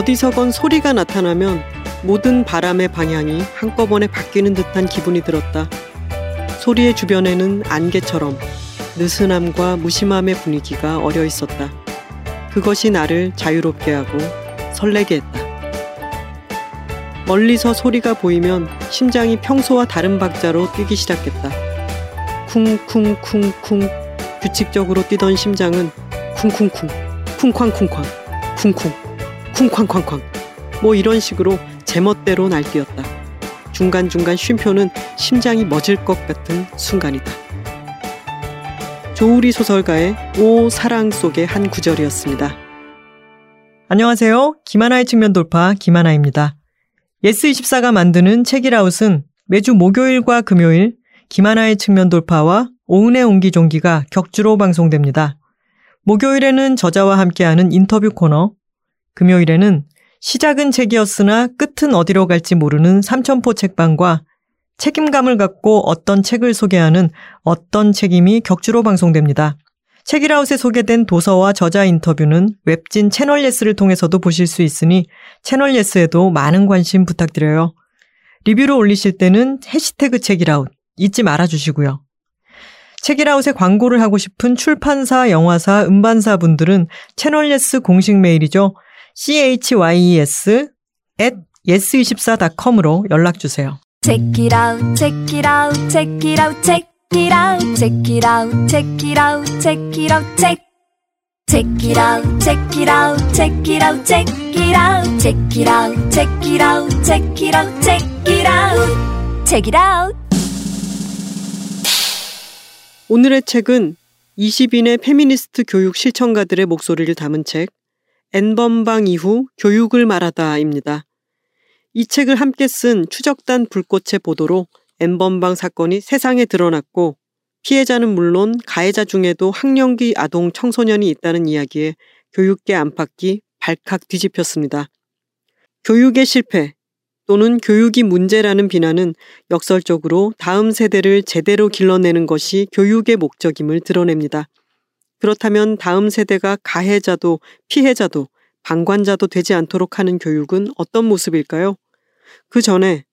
어디서건 소리가 나타나면 모든 바람의 방향이 한꺼번에 바뀌는 듯한 기분이 들었다. 소리의 주변에는 안개처럼 느슨함과 무심함의 분위기가 어려 있었다. 그것이 나를 자유롭게 하고 설레게 했다. 멀리서 소리가 보이면 심장이 평소와 다른 박자로 뛰기 시작했다. 쿵쿵쿵쿵 규칙적으로 뛰던 심장은 쿵쿵쿵 쿵쾅쿵쾅 쿵쿵 쿵쾅쾅쾅 뭐 이런 식으로 제멋대로 날뛰었다. 중간중간 쉼표는 심장이 멎을 것 같은 순간이다. 조우리 소설가의 오, 사랑 속의 한 구절이었습니다. 안녕하세요. 김하나의 측면 돌파 김하나입니다. 예스24가 만드는 책읽아웃은 매주 목요일과 금요일 김하나의 측면 돌파와 오은의 옹기종기가 격주로 방송됩니다. 목요일에는 저자와 함께하는 인터뷰 코너, 금요일에는 시작은 책이었으나 끝은 어디로 갈지 모르는 삼천포 책방과 책임감을 갖고 어떤 책을 소개하는 어떤 책임이 격주로 방송됩니다. 책읽아웃에 소개된 도서와 저자 인터뷰는 웹진 채널 예스를 통해서도 보실 수 있으니 채널 예스에도 많은 관심 부탁드려요. 리뷰를 올리실 때는 해시태그 책읽아웃 잊지 말아 주시고요. 책이라웃에 광고를 하고 싶은 출판사, 영화사, 음반사 분들은 채널 예스 공식 메일이죠. Chys at yes24.com으로 연락 주세요. Check it out, check it out, check it out, check it out, check it out, check it out, check it out, check. Check it out, check it out, check it out, check it out, check it out, check it out, check it out, check it out, check it out. 오늘의 책은 20인의 페미니스트 교육 실천가들의 목소리를 담은 책 N번방 이후 교육을 말하다입니다. 이 책을 함께 쓴 추적단 불꽃의 보도로 N번방 사건이 세상에 드러났고 피해자는 물론 가해자 중에도 학령기 아동 청소년이 있다는 이야기에 교육계 안팎이 발칵 뒤집혔습니다. 교육의 실패 또는 교육이 문제라는 비난은 역설적으로 다음 세대를 제대로 길러내는 것이 교육의 목적임을 드러냅니다. 그렇다면 다음 세대가 가해자도 피해자도 방관자도 되지 않도록 하는 교육은 어떤 모습일까요? 그 전에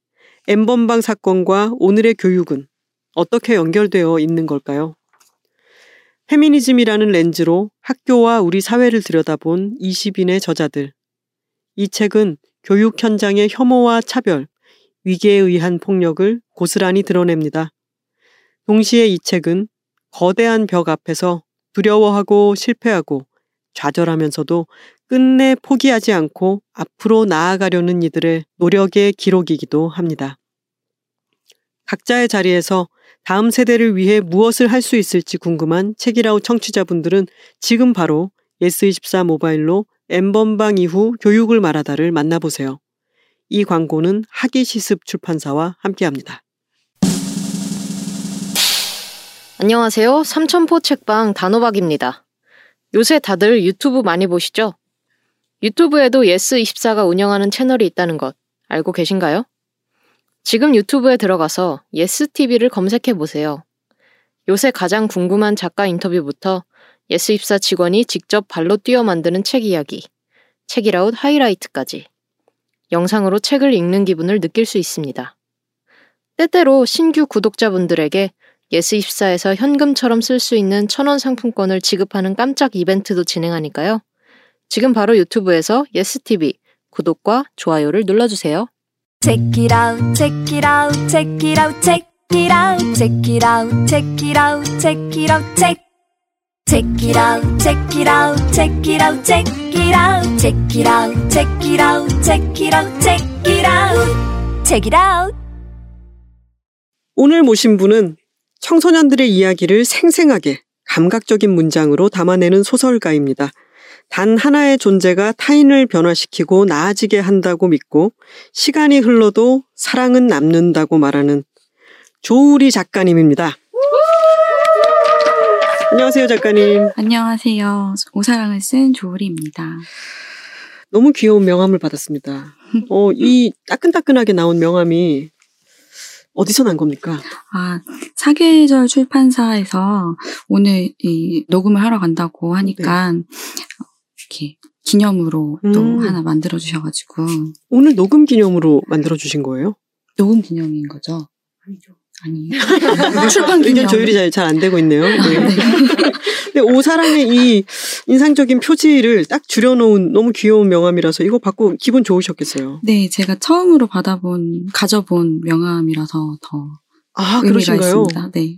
엠번방 사건과 오늘의 교육은 어떻게 연결되어 있는 걸까요? 페미니즘이라는 렌즈로 학교와 우리 사회를 들여다본 20인의 저자들. 이 책은 교육 현장의 혐오와 차별, 위계에 의한 폭력을 고스란히 드러냅니다. 동시에 이 책은 거대한 벽 앞에서 두려워하고 실패하고 좌절하면서도 끝내 포기하지 않고 앞으로 나아가려는 이들의 노력의 기록이기도 합니다. 각자의 자리에서 다음 세대를 위해 무엇을 할 수 있을지 궁금한 책이라우 청취자분들은 지금 바로 예스24 모바일로 N번방 이후 교육을 말하다를 만나보세요. 이 광고는 학이시습 출판사와 함께합니다. 안녕하세요. 삼천포 책방 단호박입니다. 요새 다들 유튜브 많이 보시죠? 유튜브에도 예스24가 운영하는 채널이 있다는 것 알고 계신가요? 지금 유튜브에 들어가서 예스TV를 검색해 보세요. 요새 가장 궁금한 작가 인터뷰부터 예스24 직원이 직접 발로 뛰어 만드는 책 이야기, 책읽아웃 하이라이트까지 영상으로 책을 읽는 기분을 느낄 수 있습니다. 때때로 신규 구독자분들에게 예스24에서 현금처럼 쓸 수 있는 천원 상품권을 지급하는 깜짝 이벤트도 진행하니까요. 지금 바로 유튜브에서 예스TV 구독과 좋아요를 눌러주세요. Check it out, check it out, check it out, check it out, check it out, check it out, check it out, check. Check it out, check it out, check it out, check it out, check it out, check it out, check it out, check it out, check it out. 오늘 모신 분은 청소년들의 이야기를 생생하게 감각적인 문장으로 담아내는 소설가입니다. 단 하나의 존재가 타인을 변화시키고 나아지게 한다고 믿고 시간이 흘러도 사랑은 남는다고 말하는 조우리 작가님입니다. 안녕하세요, 작가님. 안녕하세요. 오사랑을 쓴 조우리입니다. 너무 귀여운 명함을 받았습니다. 어, 이 따끈따끈하게 나온 명함이 어디서 난 겁니까? 아, 사계절 출판사에서 오늘 이 녹음을 하러 간다고 하니까 네. 이렇게 기념으로 또 음. 하나 만들어 주셔가지고 오늘 녹음 기념으로 만들어 주신 거예요? 녹음 기념인 거죠? 아니죠. 아니에요. 출판. 의견 조율이 잘 안 되고 있네요. 네. 네. 근데 오사랑의 이 인상적인 표지를 딱 줄여놓은 너무 귀여운 명함이라서 이거 받고 기분 좋으셨겠어요. 네, 제가 처음으로 받아본 가져본 명함이라서 더 아, 그러신가요? 있습니다. 네,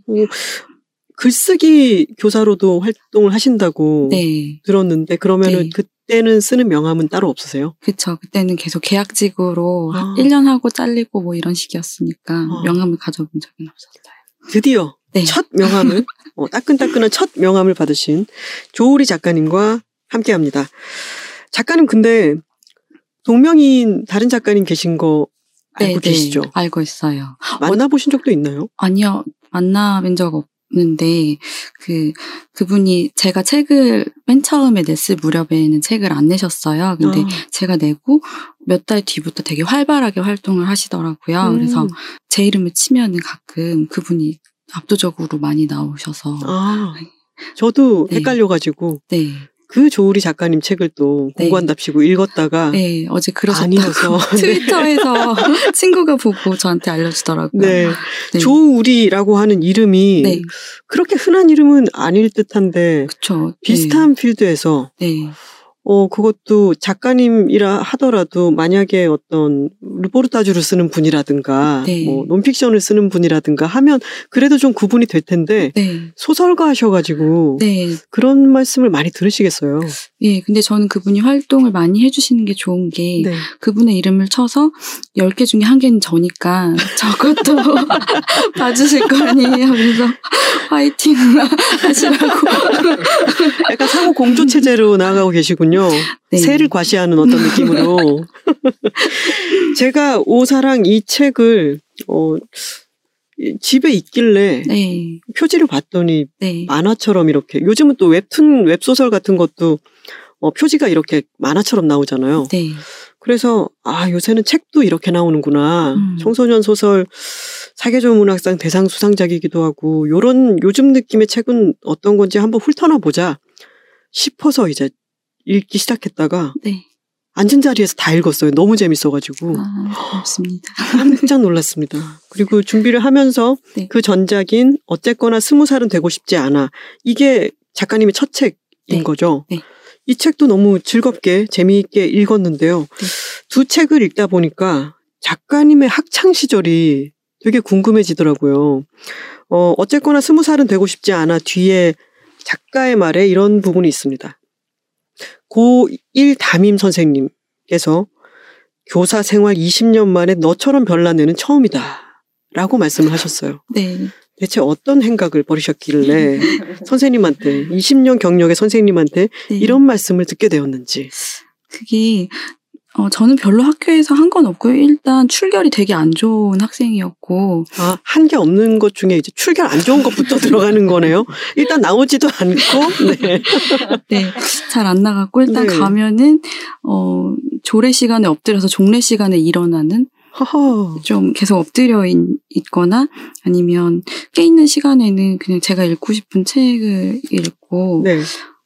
글쓰기 교사로도 활동을 하신다고 네, 들었는데 그러면은 네. 그 때는 쓰는 명함은 따로 없으세요? 그쵸. 그때는 계속 계약직으로 아. 1년 하고 잘리고 뭐 이런 식이었으니까 아. 명함을 가져본 적은 없었어요. 드디어 네. 첫 명함을 어, 따끈따끈한 첫 명함을 받으신 조우리 작가님과 함께합니다. 작가님 근데 동명이인 다른 작가님 계신 거 알고 계시죠? 네, 알고 있어요. 만나보신 적도 있나요? 아니요, 만나뵌 적 없 는데, 그, 그분이 제가 책을 맨 처음에 냈을 무렵에는 책을 안 내셨어요. 근데 아, 제가 내고 몇 달 뒤부터 되게 활발하게 활동을 하시더라고요. 음. 그래서 제 이름을 치면은 가끔 그분이 압도적으로 많이 나오셔서. 아, 저도 네. 헷갈려가지고 네. 그 조우리 작가님 책을 또 네. 공부한답시고 읽었다가 네, 어제 그러셨다고 아니어서 트위터에서 친구가 보고 저한테 알려주더라고요. 네. 네. 조우리라고 하는 이름이 네. 그렇게 흔한 이름은 아닐 듯한데 그쵸. 비슷한 필드에서 네. 어 그것도 작가님이라 하더라도 만약에 어떤 르포르타주를 쓰는 분이라든가 네. 뭐 논픽션을 쓰는 분이라든가 하면 그래도 좀 구분이 될 텐데 네. 소설가 하셔가지고 네. 그런 말씀을 많이 들으시겠어요. 예, 근데 저는 그분이 활동을 많이 해주시는 게 좋은 게 네. 그분의 이름을 쳐서 10개 중에 한 개는 저니까 저것도 봐주실 거 아니에요. 그래서 화이팅 하시라고. 약간 상호 공조 체제로 나아가고 계시군요. 네. 새를 과시하는 어떤 느낌으로. 제가 오사랑 이 책을 어 이- 집에 있길래 네, 표지를 봤더니 네. 만화처럼 이렇게 요즘은 또 웹툰 웹소설 같은 것도 어, 표지가 이렇게 만화처럼 나오잖아요. 네. 그래서 아 요새는 책도 이렇게 나오는구나. 음. 청소년 소설 사계절 문학상 대상 수상작이기도 하고 요런 요즘 느낌의 책은 어떤 건지 한번 훑어나 보자 싶어서 이제 읽기 시작했다가 네. 앉은 자리에서 다 읽었어요. 너무 재밌어가지고 아, 고맙습니다. 깜짝 놀랐습니다. 그리고 준비를 하면서 네. 그 전작인 어쨌거나 스무 살은 되고 싶지 않아 이게 작가님의 첫 책인 네. 거죠. 네. 이 책도 너무 즐겁게 재미있게 읽었는데요. 네. 두 책을 읽다 보니까 작가님의 학창 시절이 되게 궁금해지더라고요. 어, 어쨌거나 스무 살은 되고 싶지 않아 뒤에 작가의 말에 이런 부분이 있습니다. 고1 담임 선생님께서 교사 생활 20년 만에 너처럼 별난 애는 처음이다. 라고 말씀을 하셨어요. 네. 대체 어떤 행각을 벌이셨길래 선생님한테, 20년 경력의 선생님한테 네. 이런 말씀을 듣게 되었는지. 그게 어, 저는 별로 학교에서 한 건 없고요. 일단 출결이 되게 안 좋은 학생이었고, 아, 한 게 없는 것 중에 이제 출결 안 좋은 것부터 들어가는 거네요. 일단 나오지도 않고, 네. 네, 잘 안 나갔고, 일단 네. 가면은, 어, 조례 시간에 엎드려서 종례 시간에 일어나는, 허허. 좀 계속 엎드려 있, 있거나, 아니면 깨 있는 시간에는 그냥 제가 읽고 싶은 책을 읽고, 네.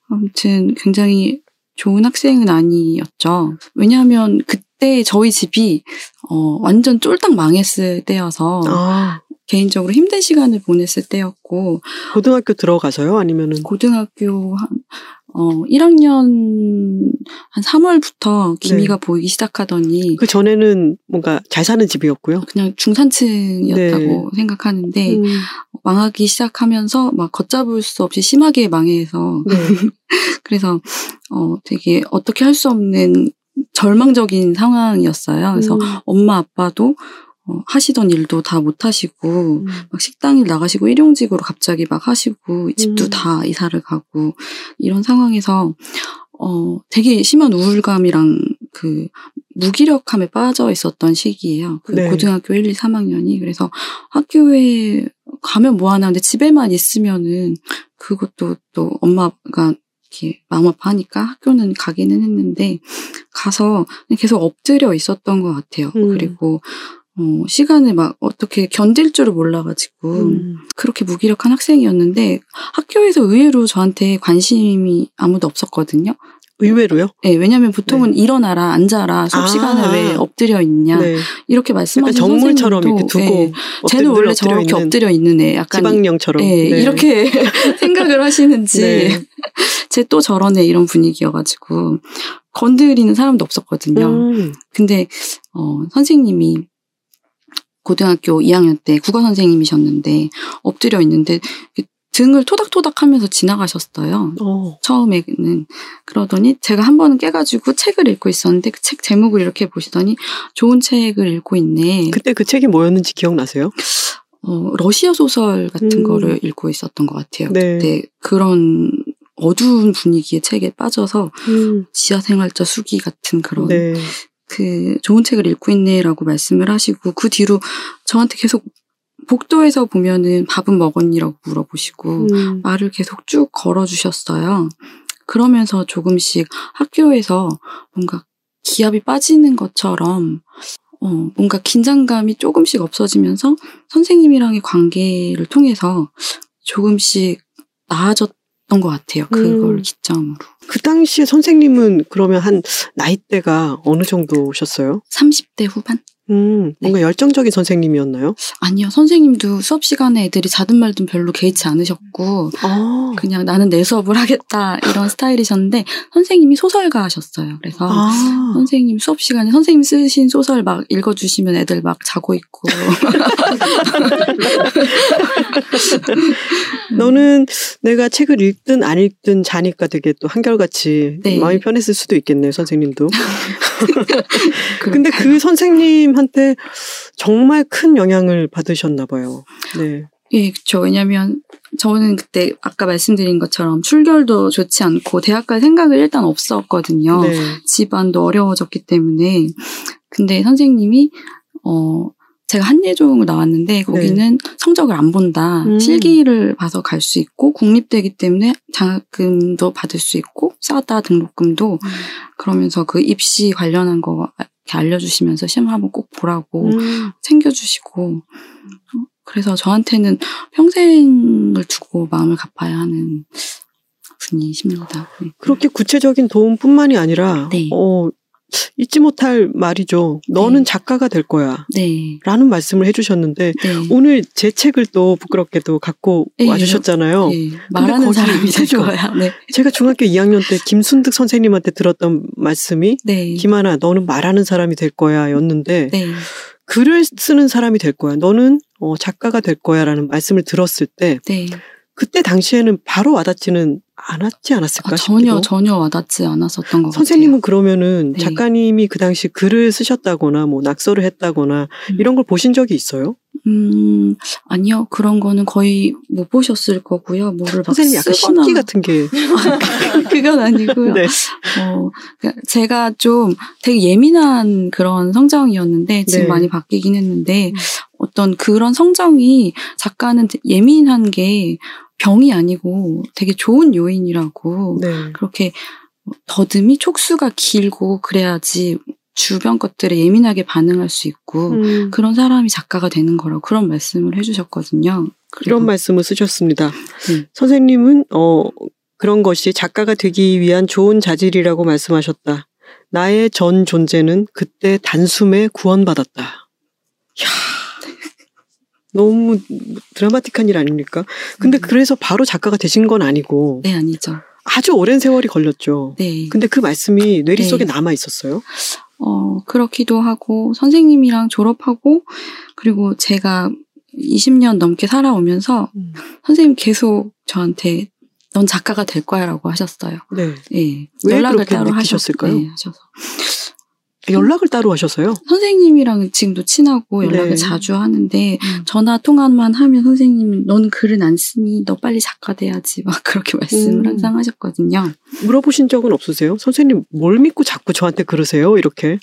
아무튼 굉장히 좋은 학생은 아니었죠. 왜냐하면 그때 저희 집이, 어, 완전 쫄딱 망했을 때여서, 아, 개인적으로 힘든 시간을 보냈을 때였고, 고등학교 들어가서요? 아니면은? 고등학교 한, 어, 1학년 한 3월부터 기미가 보이기 시작하더니, 네. 그 전에는 뭔가 잘 사는 집이었고요. 그냥 중산층이었다고 생각하는데, 음, 망하기 시작하면서 막 걷잡을 수 없이 심하게 망해서, 네. 그래서, 어, 되게 어떻게 할 수 없는 절망적인 상황이었어요. 그래서 음, 엄마 아빠도 어, 하시던 일도 다 못 하시고, 음. 막 식당일 나가시고 일용직으로 갑자기 막 하시고 집도 음. 다 이사를 가고 이런 상황에서 어 되게 심한 우울감이랑 그 무기력함에 빠져 있었던 시기예요. 그 네. 고등학교 1, 2, 3학년이 그래서 학교에 가면 뭐 하나 근데 집에만 있으면은 그것도 또 엄마가 이렇게 마음 아파하니까 학교는 가기는 했는데 가서 계속 엎드려 있었던 것 같아요. 음. 그리고 어, 시간을 막 어떻게 견딜 줄을 몰라가지고 음. 그렇게 무기력한 학생이었는데 학교에서 의외로 저한테 관심이 아무도 없었거든요. 의외로요? 네, 왜냐하면 보통은 일어나라, 앉아라, 수업 아. 시간에 왜 엎드려 있냐 네. 이렇게 말씀하시는 정물처럼 이렇게 선생님도, 두고 예, 엎드려- 쟤는 원래 저렇게 있는 엎드려 있는 애, 약간 지방령처럼. 예, 네. 이렇게 생각을 하시는지 네. 쟤또 저러네 이런 분위기여가지고 건드리는 사람도 없었거든요. 음. 근데 어, 선생님이 고등학교 2학년 때 국어 선생님이셨는데 엎드려 있는데 등을 토닥토닥 하면서 지나가셨어요. 어. 처음에는 그러더니 제가 한 번은 깨가지고 책을 읽고 있었는데 그 책 제목을 이렇게 보시더니 좋은 책을 읽고 있네. 그때 그 책이 뭐였는지 기억나세요? 어, 러시아 소설 같은 음. 거를 읽고 있었던 것 같아요. 네. 그때 그런 어두운 분위기의 책에 빠져서 음. 지하생활자 수기 같은 그런 네. 그 좋은 책을 읽고 있네라고 말씀을 하시고 그 뒤로 저한테 계속 복도에서 보면은 밥은 먹었니라고 물어보시고 음. 말을 계속 쭉 걸어주셨어요. 그러면서 조금씩 학교에서 뭔가 기압이 빠지는 것처럼 어, 뭔가 긴장감이 조금씩 없어지면서 선생님이랑의 관계를 통해서 조금씩 나아졌 던 것 같아요. 그걸 음. 기점으로. 그 당시에 선생님은 그러면 한 나이대가 어느 정도셨어요? 30대 후반? 음, 뭔가 열정적인 선생님이었나요? 아니요. 선생님도 수업 시간에 애들이 자든 말든 별로 개의치 않으셨고 아. 그냥 나는 내 수업을 하겠다 이런 스타일이셨는데 선생님이 소설가셨어요. 그래서 아. 선생님 수업 시간에 선생님 쓰신 소설 막 읽어주시면 애들 막 자고 있고 너는 내가 책을 읽든 안 읽든 자니까 되게 또 한결같이 네. 마음이 편했을 수도 있겠네요, 선생님도. 그- 근데 그 선생님 한테 정말 큰 영향을 받으셨나 봐요. 네. 예, 그렇죠. 왜냐면 저는 그때 아까 말씀드린 것처럼 출결도 좋지 않고 대학 갈 생각을 일단 없었거든요. 네. 집안도 어려워졌기 때문에. 근데 선생님이 어 제가 한예종을 나왔는데 거기는 성적을 안 본다. 음. 실기를 봐서 갈 수 있고 국립대기 때문에 장학금도 받을 수 있고 싸다 등록금도 그러면서 그 입시 관련한 거 이렇게 알려주시면서 시험 한번 꼭 보라고 음. 챙겨주시고 그래서 저한테는 평생을 두고 마음을 갚아야 하는 분이십니다. 네. 그렇게 구체적인 도움뿐만이 아니라 네. 어, 잊지 못할 말이죠. 너는 네. 작가가 될 거야. 네. 라는 말씀을 해주셨는데 네. 오늘 제 책을 또 부끄럽게도 갖고 네. 와주셨잖아요. 네. 말하는 거기 사람이? 거야. 네. 제가 중학교 2학년 때 김순득 선생님한테 들었던 말씀이 네. 김하나 너는 말하는 사람이 될 거야 였는데 네. 글을 쓰는 사람이 될 거야. 너는 어, 작가가 될 거야라는 말씀을 들었을 때 네. 그때 당시에는 바로 와닿지는 않았지 않았을까 아, 전혀 싶기도. 전혀 와닿지 않았었던 것 선생님은 그러면은 네. 작가님이 그 당시 글을 쓰셨다거나 뭐 낙서를 했다거나 음. 이런 걸 보신 적이 있어요? 같아요. 음, 아니요. 그런 거는 거의 못 보셨을 거고요. 뭐를 막 선생님 약간 신기 같은 게. 그건 아니고요. 네. 어, 그러니까 제가 좀 되게 예민한 그런 성정이었는데 지금 네. 많이 바뀌긴 했는데 음. 어떤 그런 성정이 작가는 예민한 게 병이 아니고 되게 좋은 요인이라고 네. 그렇게 더듬이 촉수가 길고 그래야지 주변 것들에 예민하게 반응할 수 있고 음, 그런 사람이 작가가 되는 거라고 그런 말씀을 해주셨거든요. 이런 말씀을 쓰셨습니다. 네. 선생님은 어 그런 것이 작가가 되기 위한 좋은 자질이라고 말씀하셨다. 나의 전 존재는 그때 단숨에 구원받았다. 이야, 너무 드라마틱한 일 아닙니까? 근데 음. 그래서 바로 작가가 되신 건 아니고 네 아니죠. 아주 오랜 세월이 걸렸죠. 네. 근데 그 말씀이 뇌리 네. 속에 남아 있었어요. 어, 그렇기도 하고, 선생님이랑 졸업하고, 그리고 제가 20년 넘게 살아오면서, 음. 선생님 계속 저한테, 넌 작가가 될 거야 라고 하셨어요. 네. 예. 왜 연락을 따로 느끼셨을까요? 하셨, 네, 하셔서. 연락을 따로 하셔서요. 선생님이랑 지금도 친하고 연락을 네. 자주 하는데, 음. 전화 통화만 하면 선생님이 너는 글은 안 쓰니? 너 빨리 작가 돼야지. 막 그렇게 말씀을 음. 항상 하셨거든요. 물어보신 적은 없으세요? 선생님 뭘 믿고 자꾸 저한테 그러세요? 이렇게.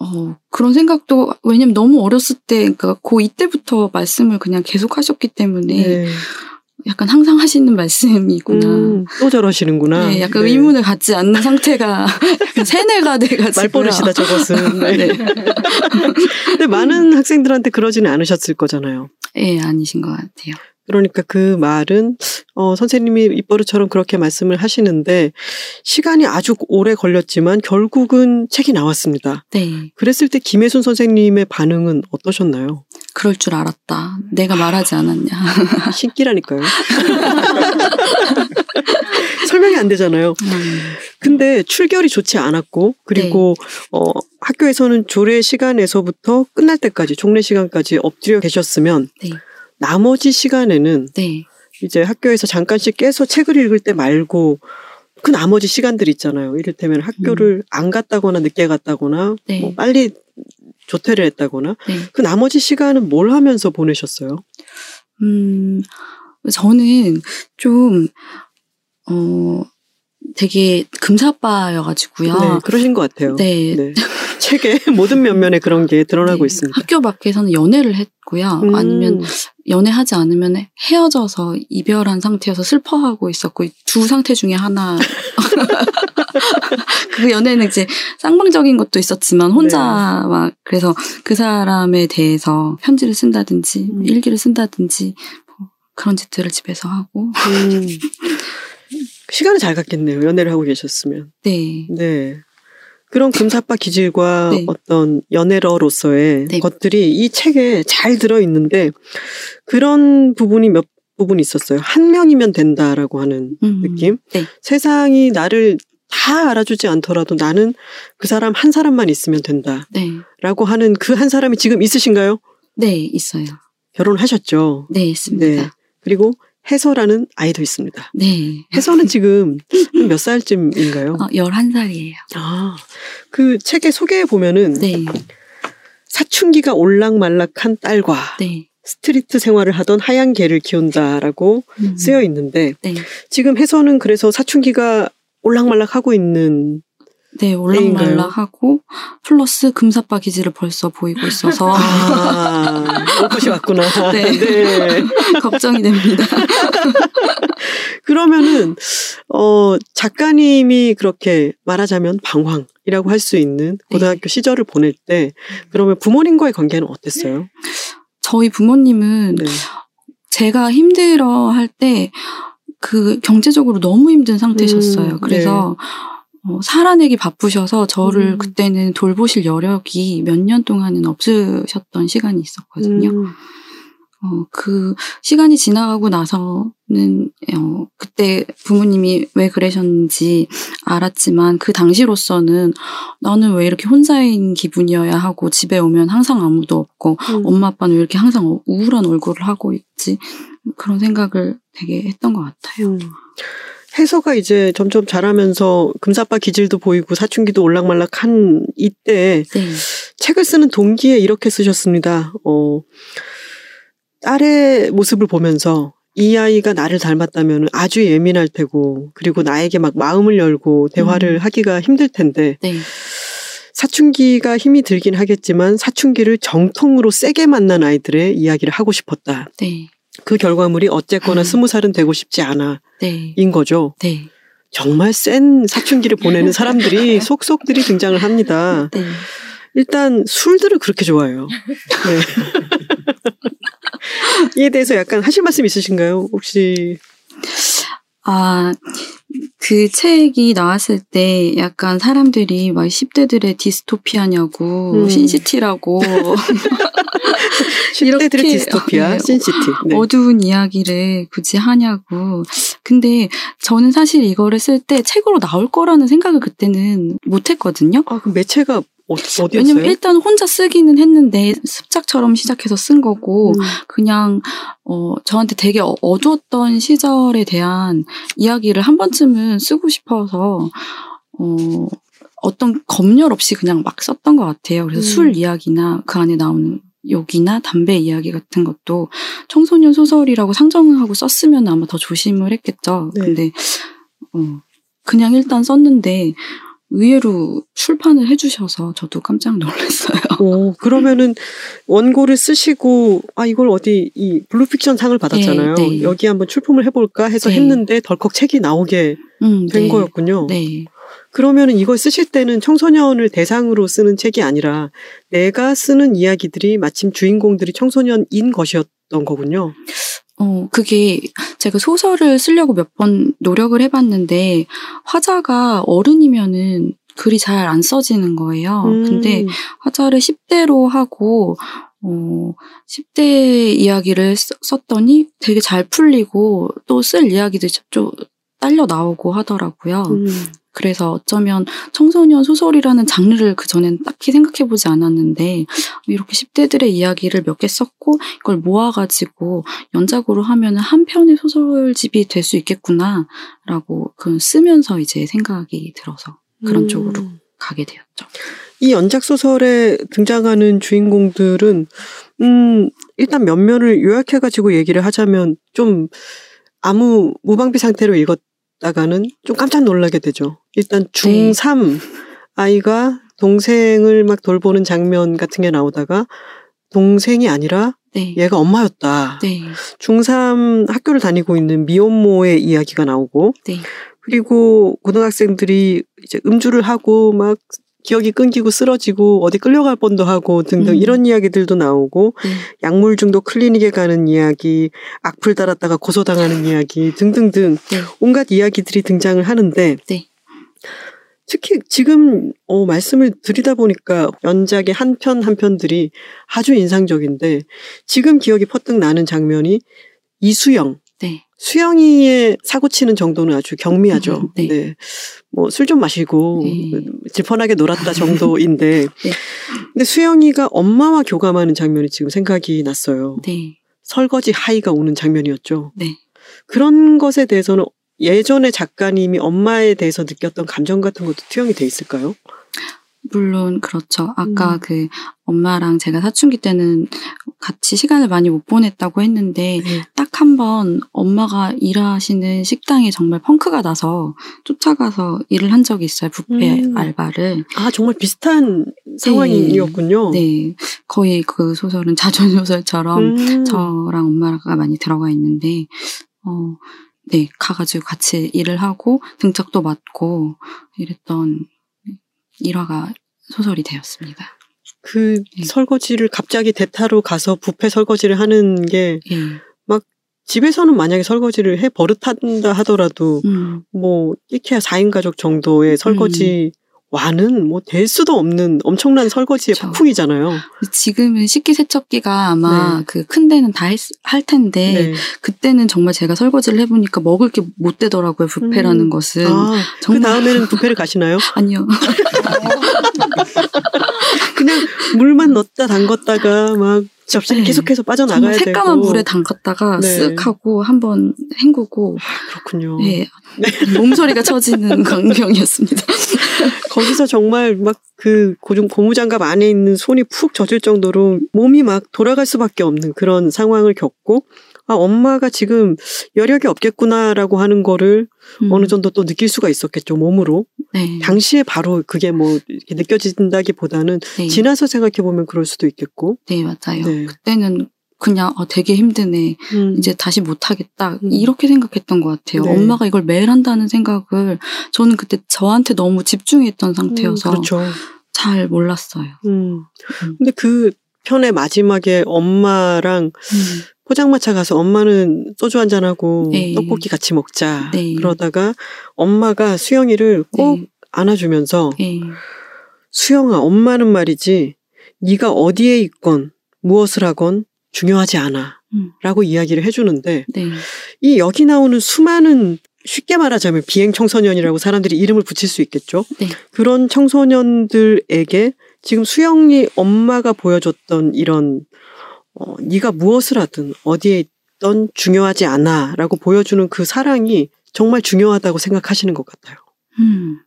어, 그런 생각도, 왜냐면 너무 어렸을 때, 그니까 고 이때부터 말씀을 그냥 계속 하셨기 때문에, 네. 약간 항상 하시는 말씀이구나. 음, 또 저러시는구나. 네, 약간 네. 의문을 갖지 않는 상태가 세뇌가 돼가지고. 말버릇이다 저것은. 네. 네. 근데 많은 학생들한테 그러지는 않으셨을 거잖아요. 예, 아니신 것 같아요. 그러니까 그 말은 어, 선생님이 입버릇처럼 그렇게 말씀을 하시는데 시간이 아주 오래 걸렸지만 결국은 책이 나왔습니다. 네. 그랬을 때 김혜순 선생님의 반응은 어떠셨나요? 그럴 줄 알았다. 내가 말하지 않았냐. 신기라니까요. 설명이 안 되잖아요. 음, 근데 출결이 좋지 않았고 그리고 어 학교에서는 조례 시간에서부터 끝날 때까지 종례 시간까지 엎드려 계셨으면 네. 나머지 시간에는 네. 이제 학교에서 잠깐씩 깨서 책을 읽을 때 말고 그 나머지 시간들 있잖아요. 이를테면 학교를 안 갔다거나 늦게 갔다거나 네. 뭐 빨리 조퇴를 했다거나 네. 그 나머지 시간은 뭘 하면서 보내셨어요? 음, 저는 좀, 어, 되게 금사빠여가지고요. 네, 그러신 것 같아요. 네. 네. 책의 모든 면면에 그런 게 드러나고 네. 있습니다. 학교 밖에서는 연애를 했고요. 음. 아니면 연애하지 않으면 헤어져서 이별한 상태여서 슬퍼하고 있었고 두 상태 중에 하나. 그 연애는 이제 쌍방적인 것도 있었지만 혼자 네. 막 그래서 그 사람에 대해서 편지를 쓴다든지 음. 일기를 쓴다든지 뭐 그런 짓들을 집에서 하고 음. 시간을 잘 갔겠네요. 연애를 하고 계셨으면. 네. 네. 그런 금사빠 기질과 네. 어떤 연애러로서의 네. 것들이 이 책에 잘 들어 있는데 그런 부분이 몇 부분 있었어요. 한 명이면 된다라고 하는 음. 느낌. 네. 세상이 나를 다 알아주지 않더라도 나는 그 사람 한 사람만 있으면 된다라고 네. 하는 그 한 사람이 지금 있으신가요? 네, 있어요. 결혼하셨죠. 네, 있습니다. 네. 그리고 해서라는 아이도 있습니다. 네. 해서는 지금 몇 살쯤인가요? 어, 11살이에요. 아, 그 책의 소개에 보면은 네. 사춘기가 올락말락한 딸과 네. street 생활을 하던 하얀 개를 키운다라고 음. 쓰여 있는데 네. 지금 해서는 그래서 사춘기가 올락말락 하고 있는 네, 올락말락하고 플러스 금사빠 기질을 벌써 보이고 있어서 아, 올 것이 왔구나. 네. 네. 걱정이 됩니다. 그러면은 어 작가님이 그렇게 말하자면 방황이라고 할 수 있는 고등학교 시절을 보낼 때 그러면 부모님과의 관계는 어땠어요? 저희 부모님은 네. 제가 힘들어 할 때 그 경제적으로 너무 힘든 상태셨어요. 음, 그래서 어, 살아내기 바쁘셔서 저를 음. 그때는 돌보실 여력이 몇 년 동안은 없으셨던 시간이 있었거든요. 음, 어, 그 시간이 지나가고 나서는 어, 그때 부모님이 왜 그러셨는지 알았지만 그 당시로서는 나는 왜 이렇게 혼자인 기분이어야 하고 집에 오면 항상 아무도 없고 음. 엄마 아빠는 왜 이렇게 항상 우울한 얼굴을 하고 있지 그런 생각을 되게 했던 것 같아요. 음. 해서가 이제 점점 자라면서 금사빠 기질도 보이고 사춘기도 올락말락한 이때 네, 책을 쓰는 동기에 이렇게 쓰셨습니다. 어, 딸의 모습을 보면서 이 아이가 나를 닮았다면 아주 예민할 테고 그리고 나에게 막 마음을 열고 대화를 음. 하기가 힘들 텐데 네, 사춘기가 힘이 들긴 하겠지만 사춘기를 정통으로 세게 만난 아이들의 이야기를 하고 싶었다. 네, 그 결과물이 어쨌거나 음. 스무 살은 되고 싶지 않아. 네, 인 거죠. 네, 정말 센 사춘기를 보내는 사람들이 속속들이 등장을 합니다. 네. 일단 술들을 그렇게 좋아해요. 네. 이에 대해서 약간 하실 말씀 있으신가요? 혹시 아, 그 책이 나왔을 때 약간 사람들이 막 10대들의 디스토피아냐고, 음. 신시티라고 10대들의 이렇게, 디스토피아, 네, 신시티. 네. 어두운 이야기를 굳이 하냐고. 근데 저는 사실 이거를 쓸 때 책으로 나올 거라는 생각을 그때는 못 했거든요. 아, 그럼 매체가 어, 어디였어요? 왜냐면 일단 혼자 쓰기는 했는데 습작처럼 시작해서 쓴 거고, 음, 그냥 어 저한테 되게 어- 어두웠던 시절에 대한 이야기를 한 번쯤은 쓰고 싶어서 어 어떤 검열 없이 그냥 막 썼던 것 같아요. 그래서 음. 술 이야기나 그 안에 나오는 욕이나 담배 이야기 같은 것도 청소년 소설이라고 상정하고 썼으면 아마 더 조심을 했겠죠. 네. 근데 어 그냥 일단 썼는데 의외로 출판을 해주셔서 저도 깜짝 놀랐어요. 오, 그러면은 원고를 쓰시고 아 이걸 어디 이 블루픽션 상을 받았잖아요. 네, 네. 여기 한번 출품을 해볼까 해서 네. 했는데 덜컥 책이 나오게 음, 된 네. 거였군요. 네. 그러면은 이걸 쓰실 때는 청소년을 대상으로 쓰는 책이 아니라 내가 쓰는 이야기들이 마침 주인공들이 청소년인 것이었던 거군요. 어, 그게 제가 소설을 쓰려고 몇 번 노력을 해봤는데 화자가 어른이면은 글이 잘 안 써지는 거예요. 음. 근데 화자를 10대로 하고 어, 10대 이야기를 써- 썼더니 되게 잘 풀리고 또 쓸 이야기들이 좀 딸려 나오고 하더라고요. 음. 그래서 어쩌면 청소년 소설이라는 장르를 그전엔 딱히 생각해보지 않았는데 이렇게 10대들의 이야기를 몇 개 썼고 이걸 모아가지고 연작으로 하면 한 편의 소설집이 될 수 있겠구나라고 그 쓰면서 이제 생각이 들어서 그런 음. 쪽으로 가게 되었죠. 이 연작 소설에 등장하는 주인공들은 음 일단 면면을 요약해가지고 얘기를 하자면 좀 아무 무방비 상태로 읽었 다가는 좀 깜짝 놀라게 되죠. 일단 중3 아이가 동생을 막 돌보는 장면 같은 게 나오다가 동생이 아니라 네. 얘가 엄마였다. 네. 중3 학교를 다니고 있는 미혼모의 이야기가 나오고 네. 그리고 고등학생들이 이제 음주를 하고 막 기억이 끊기고 쓰러지고 어디 끌려갈 뻔도 하고 등등 음. 이런 이야기들도 나오고 네. 약물 중독 클리닉에 가는 이야기, 악플 달았다가 고소당하는 이야기 등등등 네. 온갖 이야기들이 등장을 하는데 네. 특히 지금 어, 말씀을 드리다 보니까 연작의 한 편 한 편들이 아주 인상적인데 지금 기억이 퍼뜩 나는 장면이 이수영 네. 수영이의 사고 치는 정도는 아주 경미하죠. 음, 네. 네. 뭐 술 좀 마시고 네. 질펀하게 놀았다 정도인데. 네. 근데 수영이가 엄마와 교감하는 장면이 지금 생각이 났어요. 네. 설거지 하이가 오는 장면이었죠. 네. 그런 것에 대해서는 예전에 작가님이 엄마에 대해서 느꼈던 감정 같은 것도 투영이 돼 있을까요? 물론 그렇죠. 아까 음. 그 엄마랑 제가 사춘기 때는 같이 시간을 많이 못 보냈다고 했는데 네. 딱한 번 엄마가 일하시는 식당에 정말 펑크가 나서 쫓아가서 일을 한 적이 있어요. 뷔페 음. 알바를. 아, 정말 비슷한 상황이었군요. 네. 거의 그 소설은 자전 소설처럼 음. 저랑 엄마가 많이 들어가 있는데, 어, 네, 가가지고 같이 일을 하고 등짝도 맞고 이랬던 일화가 소설이 되었습니다. 그 네. 설거지를 갑자기 대타로 가서 부페 설거지를 하는 게 예. 집에서는 만약에 설거지를 해 버릇한다 하더라도 음, 뭐 이케아 4인 가족 정도의 설거지 와는 뭐 될 수도 없는 엄청난 설거지의 그쵸. 폭풍이잖아요. 지금은 식기세척기가 아마 네. 그큰 데는 다 할 텐데, 네. 그때는 정말 제가 설거지를 해보니까 먹을 게 못 되더라고요, 뷔페라는 음. 것은. 아, 그 정말- 다음에는 부페를 가시나요? 아니요. 그냥 물만 넣었다 담갔다가 막 접시 네. 계속해서 빠져나가야 정말 새까만 되고. 물에 담갔다가 네. 쓱 하고 한번 헹구고, 그렇군요. 예. 몸소리가 쳐지는 광경이었습니다. 거기서 정말 막그 고무장갑 안에 있는 손이 푹 젖을 정도로 몸이 막 돌아갈 수밖에 없는 그런 상황을 겪고 아 엄마가 지금 여력이 없겠구나라고 하는 거를 음, 어느 정도 또 느낄 수가 있었겠죠 몸으로 네. 당시에 바로 그게 뭐 이렇게 느껴진다기 보다는 네. 지나서 생각해 보면 그럴 수도 있겠고 네, 맞아요. 네. 그때는 그냥 어, 되게 힘드네. 음. 이제 다시 못하겠다. 음. 이렇게 생각했던 것 같아요. 네. 엄마가 이걸 매일 한다는 생각을 저는 그때 저한테 너무 집중했던 음, 상태여서 그렇죠. 잘 몰랐어요. 음. 음. 근데 그 편의 마지막에 엄마랑 음, 포장마차 가서 엄마는 소주 한잔 하고 네. 떡볶이 같이 먹자. 네. 그러다가 엄마가 수영이를 꼭 네. 안아주면서 예, 수영아 엄마는 말이지 네가 어디에 있건 무엇을 하건 중요하지 않아. 음. 라고 이야기를 해주는데 네, 이 여기 나오는 수많은 쉽게 말하자면 비행 청소년이라고 사람들이 이름을 붙일 수 있겠죠. 네. 그런 청소년들에게 지금 수영이 엄마가 보여줬던 이런 어, 네가 무엇을 하든 어디에 있던 중요하지 않아라고 보여주는 그 사랑이 정말 중요하다고 생각하시는 것 같아요. 음.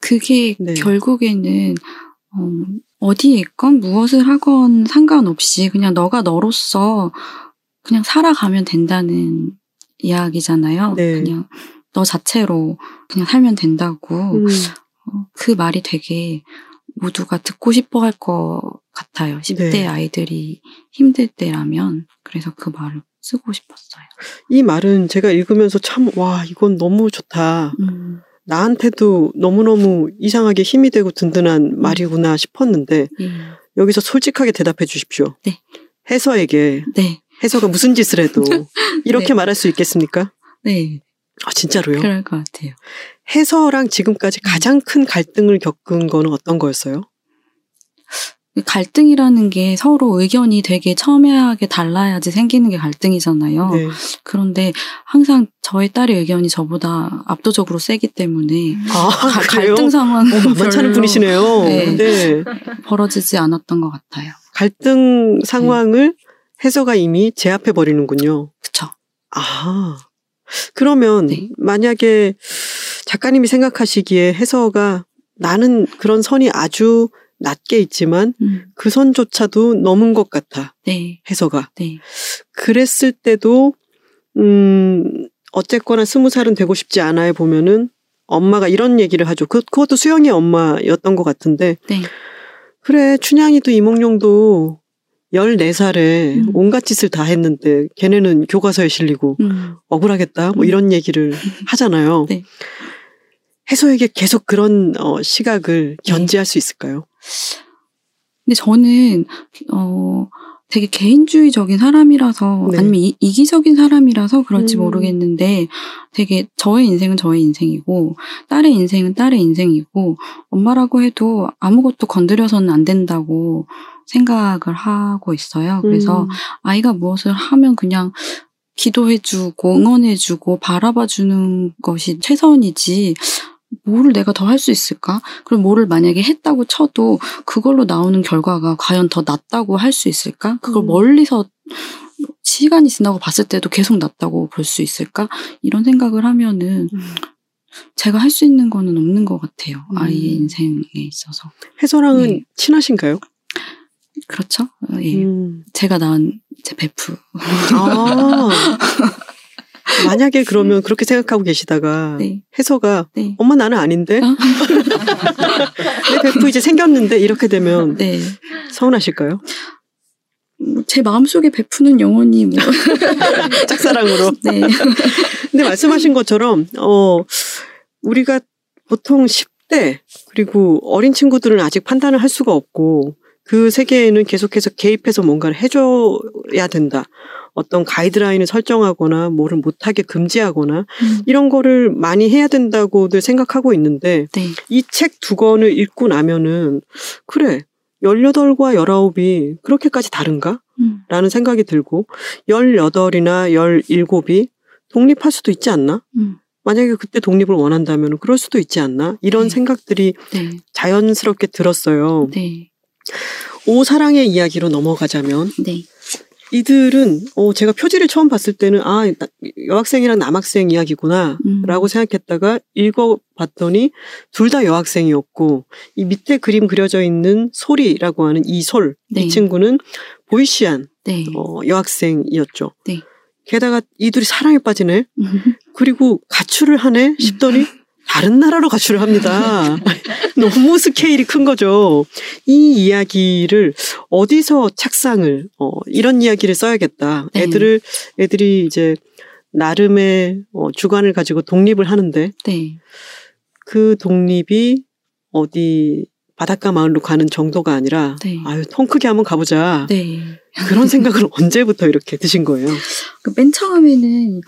그게 네. 결국에는 어, 어디에 있건 무엇을 하건 상관없이 그냥 너가 너로서 그냥 살아가면 된다는 이야기잖아요. 네. 그냥 너 자체로 그냥 살면 된다고. 음, 어, 그 말이 되게 모두가 듣고 싶어 할 것 같아요. 10대 네. 아이들이 힘들 때라면. 그래서 그 말을 쓰고 싶었어요. 이 말은 제가 읽으면서 참 와 이건 너무 좋다. 음, 나한테도 너무너무 이상하게 힘이 되고 든든한 말이구나 싶었는데 예. 여기서 솔직하게 대답해 주십시오. 네. 해서에게 네. 해서가 무슨 짓을 해도 이렇게 네. 말할 수 있겠습니까? 네, 아, 진짜로요? 그럴 것 같아요. 해서랑 지금까지 가장 큰 갈등을 겪은 거는 어떤 거였어요? 갈등이라는 게 서로 의견이 되게 첨예하게 달라야지 생기는 게 갈등이잖아요. 네. 그런데 항상 저희 딸의 의견이 저보다 압도적으로 세기 때문에 아, 가-? 갈등 상황은 어, 별로 분이시네요. 네. 네. 벌어지지 않았던 것 같아요. 갈등 상황을 해서가 이미 제압해 버리는군요. 그쵸? 아. 그러면 네. 만약에 작가님이 생각하시기에 해서가 나는 그런 선이 아주 낮게 있지만 음, 그 선조차도 넘은 것 같아. 네, 해서가. 네, 그랬을 때도 음 어쨌거나 스무 살은 되고 싶지 않아요 보면은 엄마가 이런 얘기를 하죠. 그 그것도 수영이 엄마였던 것 같은데 네, 그래 춘향이도 이몽룡도 14살에 음. 온갖 짓을 다 했는데 걔네는 교과서에 실리고 음, 억울하겠다 뭐 음. 이런 얘기를 하잖아요. 네. 해소에게 계속 그런 어, 시각을 네. 견지할 수 있을까요? 근데 저는 어 되게 개인주의적인 사람이라서 네. 아니면 이, 이기적인 사람이라서 그럴지 음. 모르겠는데 되게 저의 인생은 저의 인생이고 딸의 인생은 딸의 인생이고 엄마라고 해도 아무것도 건드려서는 안 된다고 생각을 하고 있어요. 그래서 음. 아이가 무엇을 하면 그냥 기도해주고 응원해주고 바라봐주는 것이 최선이지. 뭐를 내가 더 할 수 있을까? 그럼 뭐를 만약에 했다고 쳐도 그걸로 나오는 결과가 과연 더 낫다고 할 수 있을까? 그걸 음. 멀리서 시간이 지나고 봤을 때도 계속 낫다고 볼 수 있을까? 이런 생각을 하면은 음. 제가 할 수 있는 거는 없는 것 같아요. 음. 아이의 인생에 있어서. 해소랑은 네. 친하신가요? 그렇죠? 어, 예. 음. 제가 낳은 제 베프. 아. 만약에 그러면 그렇게 생각하고 계시다가 네. 해서가 네. 엄마 나는 아닌데 어? 내 베프 이제 생겼는데 이렇게 되면 네. 서운하실까요? 뭐제 마음속에 베프는 영원히 뭐. 짝사랑으로. 네. 근데 말씀하신 것처럼 어 우리가 보통 10대 그리고 어린 친구들은 아직 판단을 할 수가 없고 그 세계에는 계속해서 개입해서 뭔가를 해줘야 된다. 어떤 가이드라인을 설정하거나 뭐를 못하게 금지하거나 음. 이런 거를 많이 해야 된다고들 생각하고 있는데 네. 이책 두 권을 읽고 나면은 그래 18과 19이 그렇게까지 다른가? 음. 라는 생각이 들고 18이나 17이 독립할 수도 있지 않나? 음. 만약에 그때 독립을 원한다면 그럴 수도 있지 않나? 이런 네. 생각들이 네. 자연스럽게 들었어요. 네. 오사랑의 이야기로 넘어가자면 네. 이들은 어 제가 표지를 처음 봤을 때는 아 나- 여학생이랑 남학생 이야기구나 음. 라고 생각했다가 읽어봤더니 둘 다 여학생이었고 이 밑에 그림 그려져 있는 소리라고 하는 이솔 네. 이 친구는 보이시한 네. 어, 여학생이었죠. 네. 게다가 이 둘이 사랑에 빠지네. 음. 그리고 가출을 하네 싶더니 다른 나라로 가출을 합니다. 너무 스케일이 큰 거죠. 이 이야기를 어디서 착상을 어, 이런 이야기를 써야겠다. 네. 애들을 애들이 이제 나름의 어, 주관을 가지고 독립을 하는데 네. 그 독립이 어디 바닷가 마을로 가는 정도가 아니라 네. 아유 통 크게 한번 가보자. 네. 그런 생각을 언제부터 이렇게 드신 거예요? 그 맨 처음에는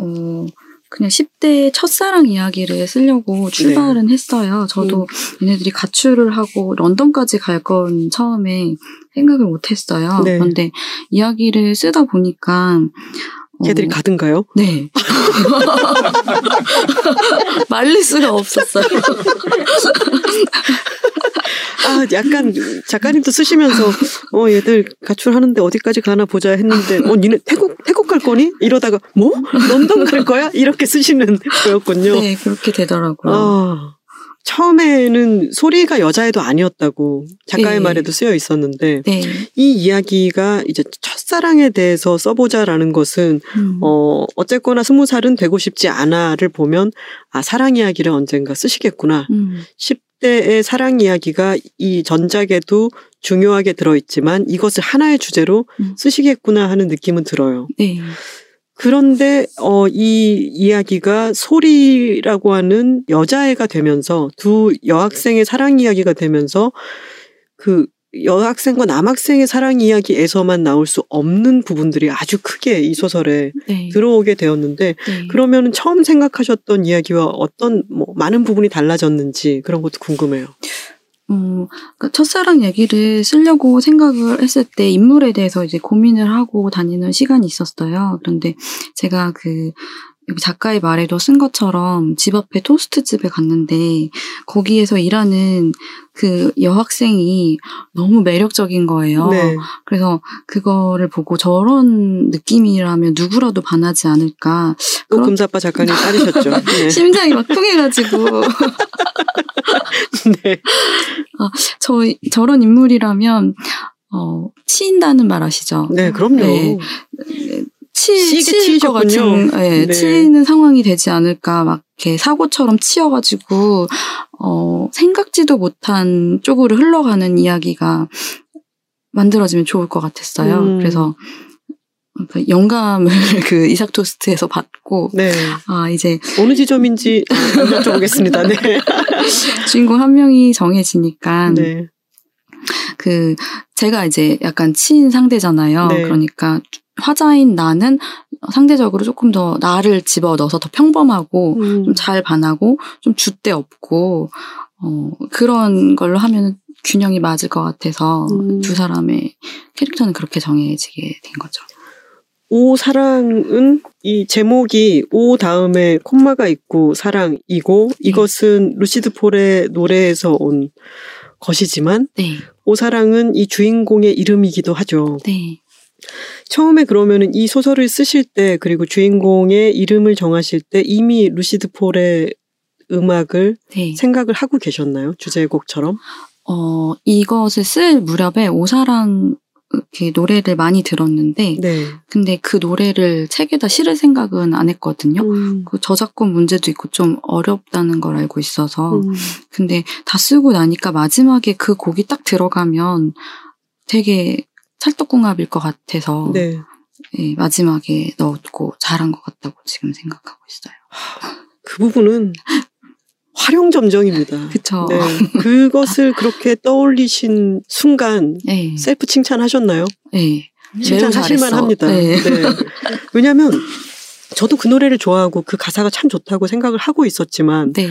어 그냥 10대 첫사랑 이야기를 쓰려고 출발은 했어요. 저도 얘네들이 가출을 하고 런던까지 갈 건 처음에 생각을 못 했어요. 네. 그런데 이야기를 쓰다 보니까 어, 걔들이 가든가요? 네. 말릴 수가 없었어요. 아, 약간 작가님도 쓰시면서 어 얘들 가출하는데 어디까지 가나 보자 했는데 어 니네 태국 태국 갈 거니? 이러다가 뭐 런던 갈 거야? 이렇게 쓰시는 거였군요. 네, 그렇게 되더라고요. 아, 처음에는 소리가 여자애도 아니었다고 작가의 네. 말에도 쓰여 있었는데 네. 이 이야기가 이제 첫사랑에 대해서 써보자라는 것은 음. 어 어쨌거나 스무 살은 되고 싶지 않아를 보면 아 사랑 이야기를 언젠가 쓰시겠구나. 음. 10대의 사랑 이야기가 이 전작에도 중요하게 들어있지만 이것을 하나의 주제로 음. 쓰시겠구나 하는 느낌은 들어요. 네. 그런데 어, 이 이야기가 소리라고 하는 여자애가 되면서 두 여학생의 사랑 이야기가 되면서 그 여학생과 남학생의 사랑 이야기에서만 나올 수 없는 부분들이 아주 크게 이 소설에 네. 들어오게 되었는데 네. 그러면 처음 생각하셨던 이야기와 어떤 뭐 많은 부분이 달라졌는지 그런 것도 궁금해요. 어, 그러니까 첫사랑 얘기를 쓰려고 생각을 했을 때 인물에 대해서 이제 고민을 하고 다니는 시간이 있었어요. 그런데 제가 그 여기 작가의 말에도 쓴 것처럼 집 앞에 토스트집에 갔는데 거기에서 일하는 그 여학생이 너무 매력적인 거예요. 네. 그래서 그거를 보고 저런 느낌이라면 누구라도 반하지 않을까. 또 그런- 금사빠 작가님 따르셨죠. 네. 심장이 막 통해가지고 네. 저 저런 인물이라면 어 치인다는 말 아시죠? 네, 그럼요. 네. 치, 치일 것. 같은, 예, 네. 치이는 상황이 되지 않을까, 막, 이렇게 사고처럼 치여가지고, 어, 생각지도 못한 쪽으로 흘러가는 이야기가 만들어지면 좋을 것 같았어요. 음. 그래서, 그 영감을 그 이삭 토스트에서 받고, 네. 아, 이제 어느 지점인지 안 여쭤보겠습니다. 네. 주인공 한 명이 정해지니까, 네. 그 제가 이제 약간 치인 상대잖아요. 네. 그러니까 화자인 나는 상대적으로 조금 더 나를 집어 넣어서 더 평범하고 음. 좀잘 반하고 좀 줏대 없고 어 그런 걸로 하면 균형이 맞을 것 같아서 음. 두 사람의 캐릭터는 그렇게 정해지게 된 거죠. 오 사랑은 이 제목이 오 다음에 콤마가 있고 사랑이고 이것은 루시드 폴의 노래에서 온 것이지만 네, 오 사랑은 이 주인공의 이름이기도 하죠. 네, 처음에 그러면은 이 소설을 쓰실 때 그리고 주인공의 이름을 정하실 때 이미 루시드 폴의 음악을 네. 생각을 하고 계셨나요? 주제곡처럼? 어 이것을 쓸 무렵에 오사랑 이렇게 노래를 많이 들었는데 네. 근데 그 노래를 책에다 실을 생각은 안 했거든요. 음. 그 저작권 문제도 있고 좀 어렵다는 걸 알고 있어서 음. 근데 다 쓰고 나니까 마지막에 그 곡이 딱 들어가면 되게 찰떡궁합일 것 같아서 네. 예, 마지막에 넣었고 잘한 것 같다고 지금 생각하고 있어요. 그 부분은 활용점정입니다. 그쵸? 네. 그것을 그렇게 떠올리신 순간 예, 셀프 칭찬하셨나요? 예. 칭찬하실만. 합니다. 네. 왜냐하면 저도 그 노래를 좋아하고 그 가사가 참 좋다고 생각을 하고 있었지만 네,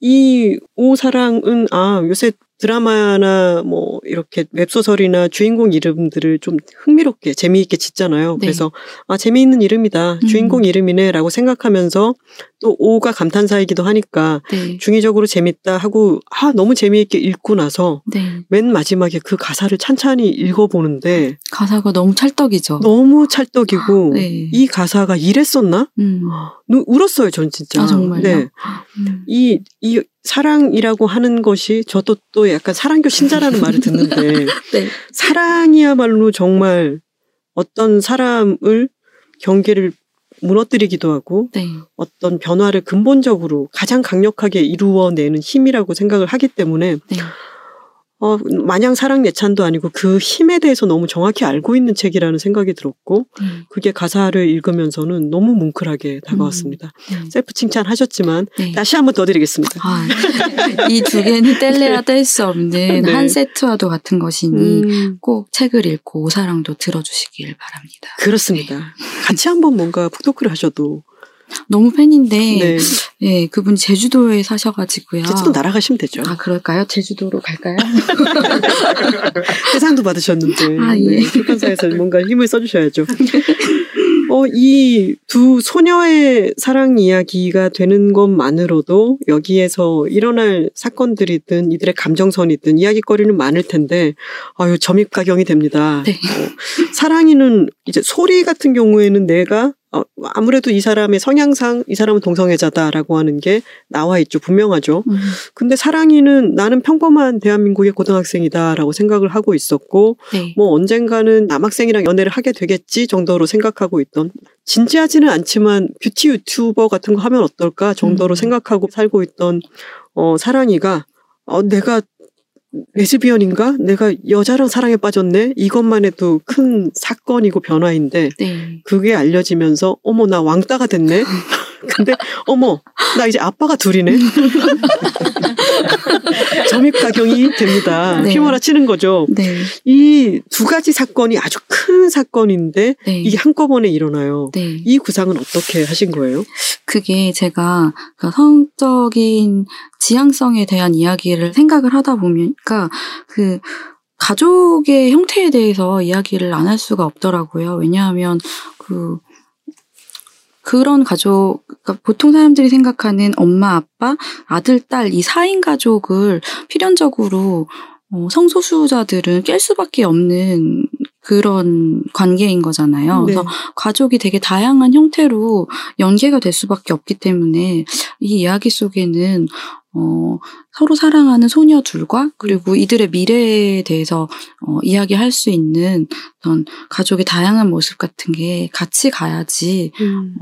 이 오사랑은 아 요새 드라마나 뭐 이렇게 웹소설이나 주인공 이름들을 좀 흥미롭게 재미있게 짓잖아요. 네. 그래서 아 재미있는 이름이다. 음. 주인공 이름이네라고 생각하면서 또 오가 감탄사이기도 하니까 네, 중의적으로 재밌다 하고 아 너무 재미있게 읽고 나서 네. 맨 마지막에 그 가사를 찬찬히 읽어보는데 가사가 너무 찰떡이죠. 너무 찰떡이고 네. 이 가사가 이랬었나? 음. 누- 울었어요, 전 진짜. 아, 정말요? 네. 음. 이, 이 사랑이라고 하는 것이 저도 또 약간 사랑교 신자라는 말을 듣는데 네. 사랑이야말로 정말 어떤 사람을 경계를 무너뜨리기도 하고 네. 어떤 변화를 근본적으로 가장 강력하게 이루어내는 힘이라고 생각을 하기 때문에 네. 어, 마냥 사랑 예찬도 아니고 그 힘에 대해서 너무 정확히 알고 있는 책이라는 생각이 들었고 네. 그게 가사를 읽으면서는 너무 뭉클하게 다가왔습니다. 네. 셀프 칭찬하셨지만 네. 다시 한 번 더 드리겠습니다. 아, 이두 개는 뗄래야 뗄 수 없는 네. 한 세트와도 같은 것이니 음, 꼭 책을 읽고 오사랑도 들어주시길 바랍니다. 그렇습니다. 같이 한번 뭔가 푸토크를 하셔도 너무 팬인데, 네. 예, 그분 제주도에 사셔가지고요. 제주도 날아가시면 되죠. 아, 그럴까요? 제주도로 갈까요? 세상도 받으셨는데 아, 예. 네, 출판사에서 뭔가 힘을 써주셔야죠. 어, 이 두 소녀의 사랑 이야기가 되는 것만으로도 여기에서 일어날 사건들이든 이들의 감정선이든 이야기거리는 많을 텐데 아유 점입가경이 됩니다. 네. 어, 사랑이는 이제 소리 같은 경우에는 내가 어, 아무래도 이 사람의 성향상 이 사람은 동성애자다라고 하는 게 나와 있죠. 분명하죠. 음, 근데 사랑이는 나는 평범한 대한민국의 고등학생이다라고 생각을 하고 있었고 네. 뭐 언젠가는 남학생이랑 연애를 하게 되겠지 정도로 생각하고 있던 진지하지는 않지만 뷰티 유튜버 같은 거 하면 어떨까 정도로 음. 생각하고 살고 있던 어 사랑이가 어 내가 레즈비언인가? 내가 여자랑 사랑에 빠졌네? 이것만 해도 큰 사건이고 변화인데 네. 그게 알려지면서 어머 나 왕따가 됐네? 근데 어머 나 이제 아빠가 둘이네. 점입 가경이 됩니다. 네. 휘몰아치는 거죠. 네. 이두 가지 사건이 아주 큰 사건인데 네. 이게 한꺼번에 일어나요. 네. 이 구상은 어떻게 하신 거예요? 그게 제가 그 성적인 지향성에 대한 이야기를 생각을 하다 보니까 그 가족의 형태에 대해서 이야기를 안 할 수가 없더라고요. 왜냐하면 그 그런 가족, 그러니까 보통 사람들이 생각하는 엄마, 아빠, 아들, 딸 이 4인 가족을 필연적으로 어, 성소수자들은 깰 수밖에 없는 그런 관계인 거잖아요. 네. 그래서 가족이 되게 다양한 형태로 연계가 될 수밖에 없기 때문에 이 이야기 속에는 어, 서로 사랑하는 소녀 둘과 그리고 이들의 미래에 대해서 어, 이야기할 수 있는 어떤 가족의 다양한 모습 같은 게 같이 가야지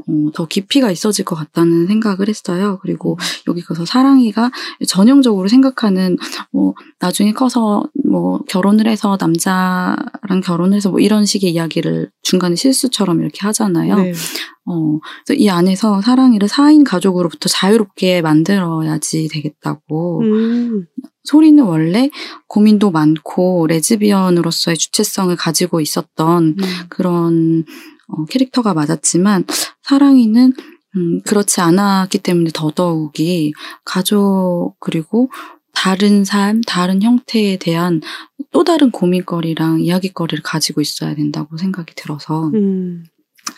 어, 더 깊이가 있어질 것 같다는 생각을 했어요. 그리고 여기 가서 사랑이가 전형적으로 생각하는 뭐 나중에 커서 뭐 결혼을 해서 남자랑 결혼해서 뭐 이런 식의 이야기를 중간에 실수처럼 이렇게 하잖아요. 네. 어, 그래서 이 안에서 사랑이를 4인 가족으로부터 자유롭게 만들어야지 되겠다고. 음. 소리는 원래 고민도 많고 레즈비언으로서의 주체성을 가지고 있었던 그런 어, 캐릭터가 맞았지만 사랑이는 음, 그렇지 않았기 때문에 더더욱이 가족 그리고 다른 삶, 다른 형태에 대한 또 다른 고민거리랑 이야기거리를 가지고 있어야 된다고 생각이 들어서 음.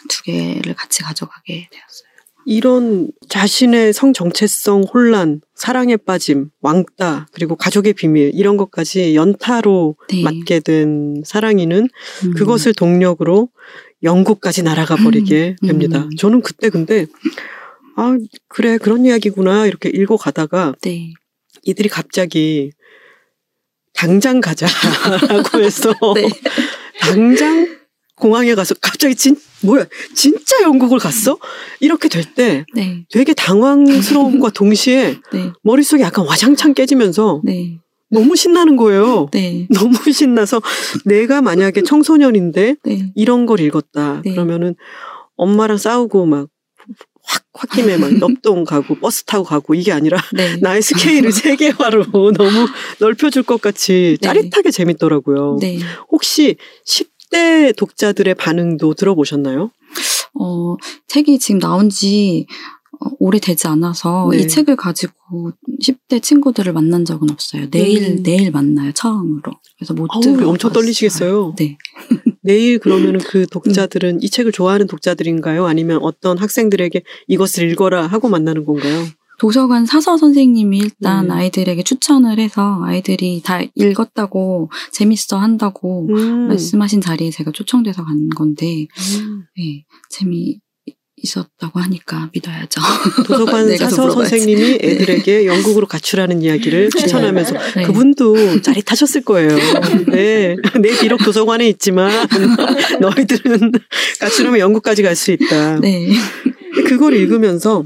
두 개를 같이 가져가게 되었어요. 이런 자신의 성 정체성 혼란, 사랑에 빠짐, 왕따, 그리고 가족의 비밀 이런 것까지 연타로 네. 맞게 된 사랑이는 음. 그것을 동력으로 영국까지 날아가 버리게 음. 됩니다. 음. 저는 그때 근데 아 그래 그런 이야기구나 이렇게 읽어 가다가 네. 이들이 갑자기 당장 가자라고 해서 네. 당장 공항에 가서 갑자기 진 뭐야 진짜 영국을 갔어 이렇게 될때 네. 되게 당황스러움과 동시에 네. 머릿속이 약간 와장창 깨지면서 네. 너무 신나는 거예요. 네. 너무 신나서 내가 만약에 청소년인데 네. 이런 걸 읽었다. 네. 그러면은 엄마랑 싸우고 막 확, 홧김에 막 옆동 가고 버스 타고 가고 이게 아니라 네. 나의 스케일을 세계화로 너무 넓혀줄 것 같이 네. 짜릿하게 재밌더라고요. 네. 혹시 10 대 독자들의 반응도 들어보셨나요? 어, 책이 지금 나온 지 어, 오래되지 않아서 네. 이 책을 가지고 10대 친구들을 만난 적은 없어요. 내일, 음. 내일 만나요, 처음으로. 그래서 못 들어. 엄청 떨리시겠어요. 네. 내일 그러면은 그 독자들은 이 책을 좋아하는 독자들인가요? 아니면 어떤 학생들에게 이것을 읽어라 하고 만나는 건가요? 도서관 사서 선생님이 일단 네. 아이들에게 추천을 해서 아이들이 다 읽었다고 재밌어 한다고 음. 말씀하신 자리에 제가 초청돼서 간 건데, 음. 네, 재미 있었다고 하니까 믿어야죠. 도서관 네, 사서. 선생님이 애들에게 영국으로 가출하는 이야기를 추천하면서 네. 그분도 짜릿하셨을 거예요. 네. 내 비록 도서관에 있지만 너희들은 가출하면 영국까지 갈 수 있다. 네. 그걸 읽으면서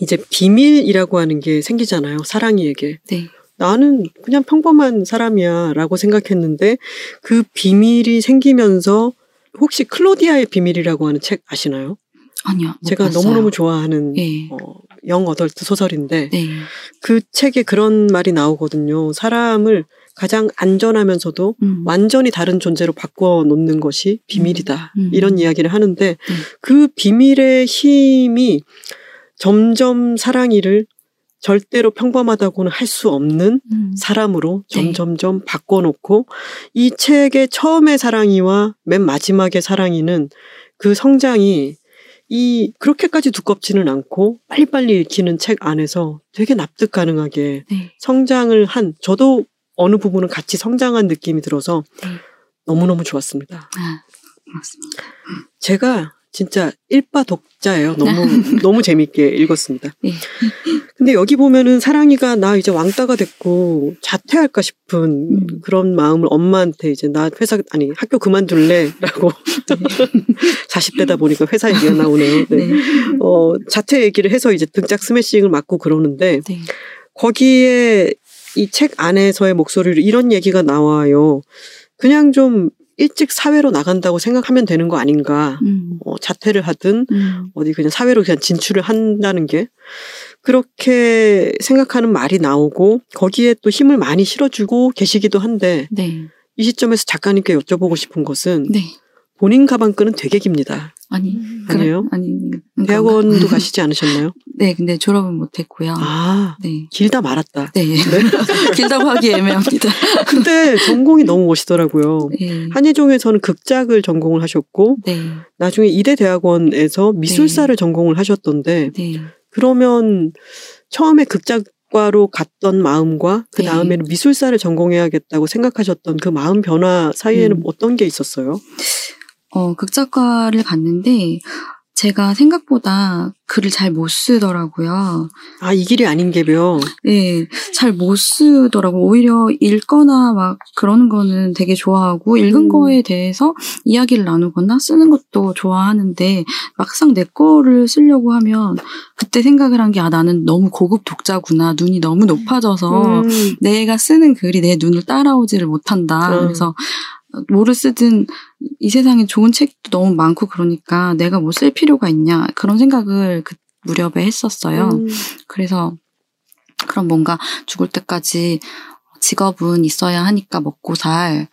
이제 비밀이라고 하는 게 생기잖아요. 사랑이에게. 네. 나는 그냥 평범한 사람이야 라고 생각했는데 그 비밀이 생기면서 혹시 클로디아의 비밀이라고 하는 책 아시나요? 아니요. 못 제가 봤어요. 너무너무 좋아하는 네. 어, 영 어덜트 소설인데 네. 그 책에 그런 말이 나오거든요. 사람을 가장 안전하면서도 음. 완전히 다른 존재로 바꿔 놓는 것이 비밀이다. 음. 이런 이야기를 하는데 그 비밀의 힘이 점점 사랑이를 절대로 평범하다고는 할 수 없는 음. 사람으로 네. 점점점 바꿔놓고 이 책의 처음의 사랑이와 맨 마지막의 사랑이는 그 성장이 이 그렇게까지 두껍지는 않고 빨리빨리 읽히는 책 안에서 되게 납득 가능하게 네. 성장을 한 저도 어느 부분은 같이 성장한 느낌이 들어서 네. 너무너무 좋았습니다. 아, 고맙습니다. 제가 진짜 일바 독자예요. 너무 너무 재밌게 읽었습니다. 네. 근데 여기 보면은 사랑이가 나 이제 왕따가 됐고 자퇴할까 싶은 음. 그런 마음을 엄마한테 이제 나 회사 아니 학교 그만둘래라고 40대다 보니까 회사 얘기가 나오네요. 네. 네. 어 자퇴 얘기를 해서 이제 등짝 스매싱을 맞고 그러는데 네. 거기에 이 책 안에서의 목소리로 이런 얘기가 나와요. 그냥 좀 일찍 사회로 나간다고 생각하면 되는 거 아닌가. 음. 어, 자퇴를 하든 음. 어디 그냥 사회로 그냥 진출을 한다는 게 그렇게 생각하는 말이 나오고 거기에 또 힘을 많이 실어주고 계시기도 한데 네. 이 시점에서 작가님께 여쭤보고 싶은 것은 네. 본인 가방 끈은 되게 깁니다. 아니. 아니에요? 그래? 아니. 그런가? 대학원도 가시지 않으셨나요? 네, 근데 졸업은 못했고요. 아 네. 길다 말았다. 네. 길다고 하기 애매합니다. 근데 전공이 너무 멋있더라고요. 네. 한예종에서는 극작을 전공을 하셨고 네. 나중에 이대 대학원에서 미술사를 전공을 하셨던데 네. 그러면 처음에 극작 과로 갔던 마음과 그 네. 다음에는 미술사를 전공해야겠다고 생각하셨던 그 마음 변화 사이에는 음. 어떤 게 있었어요? 어, 극작과를 갔는데 제가 생각보다 글을 잘 못 쓰더라고요. 아 이 길이 아닌 게요. 네, 잘 못 쓰더라고. 오히려 읽거나 막 그러는 거는 되게 좋아하고 읽은 음. 거에 대해서 이야기를 나누거나 쓰는 것도 좋아하는데 막상 내 거를 쓰려고 하면 그때 생각을 한 게 아 나는 너무 고급 독자구나. 눈이 너무 높아져서 음, 내가 쓰는 글이 내 눈을 따라오지를 못한다. 음. 그래서 뭐를 쓰든 이 세상에 좋은 책도 너무 많고 그러니까 내가 뭐 쓸 필요가 있냐 그런 생각을 그 무렵에 했었어요. 음, 그래서 그럼 뭔가 죽을 때까지 직업은 있어야 하니까 먹고 살.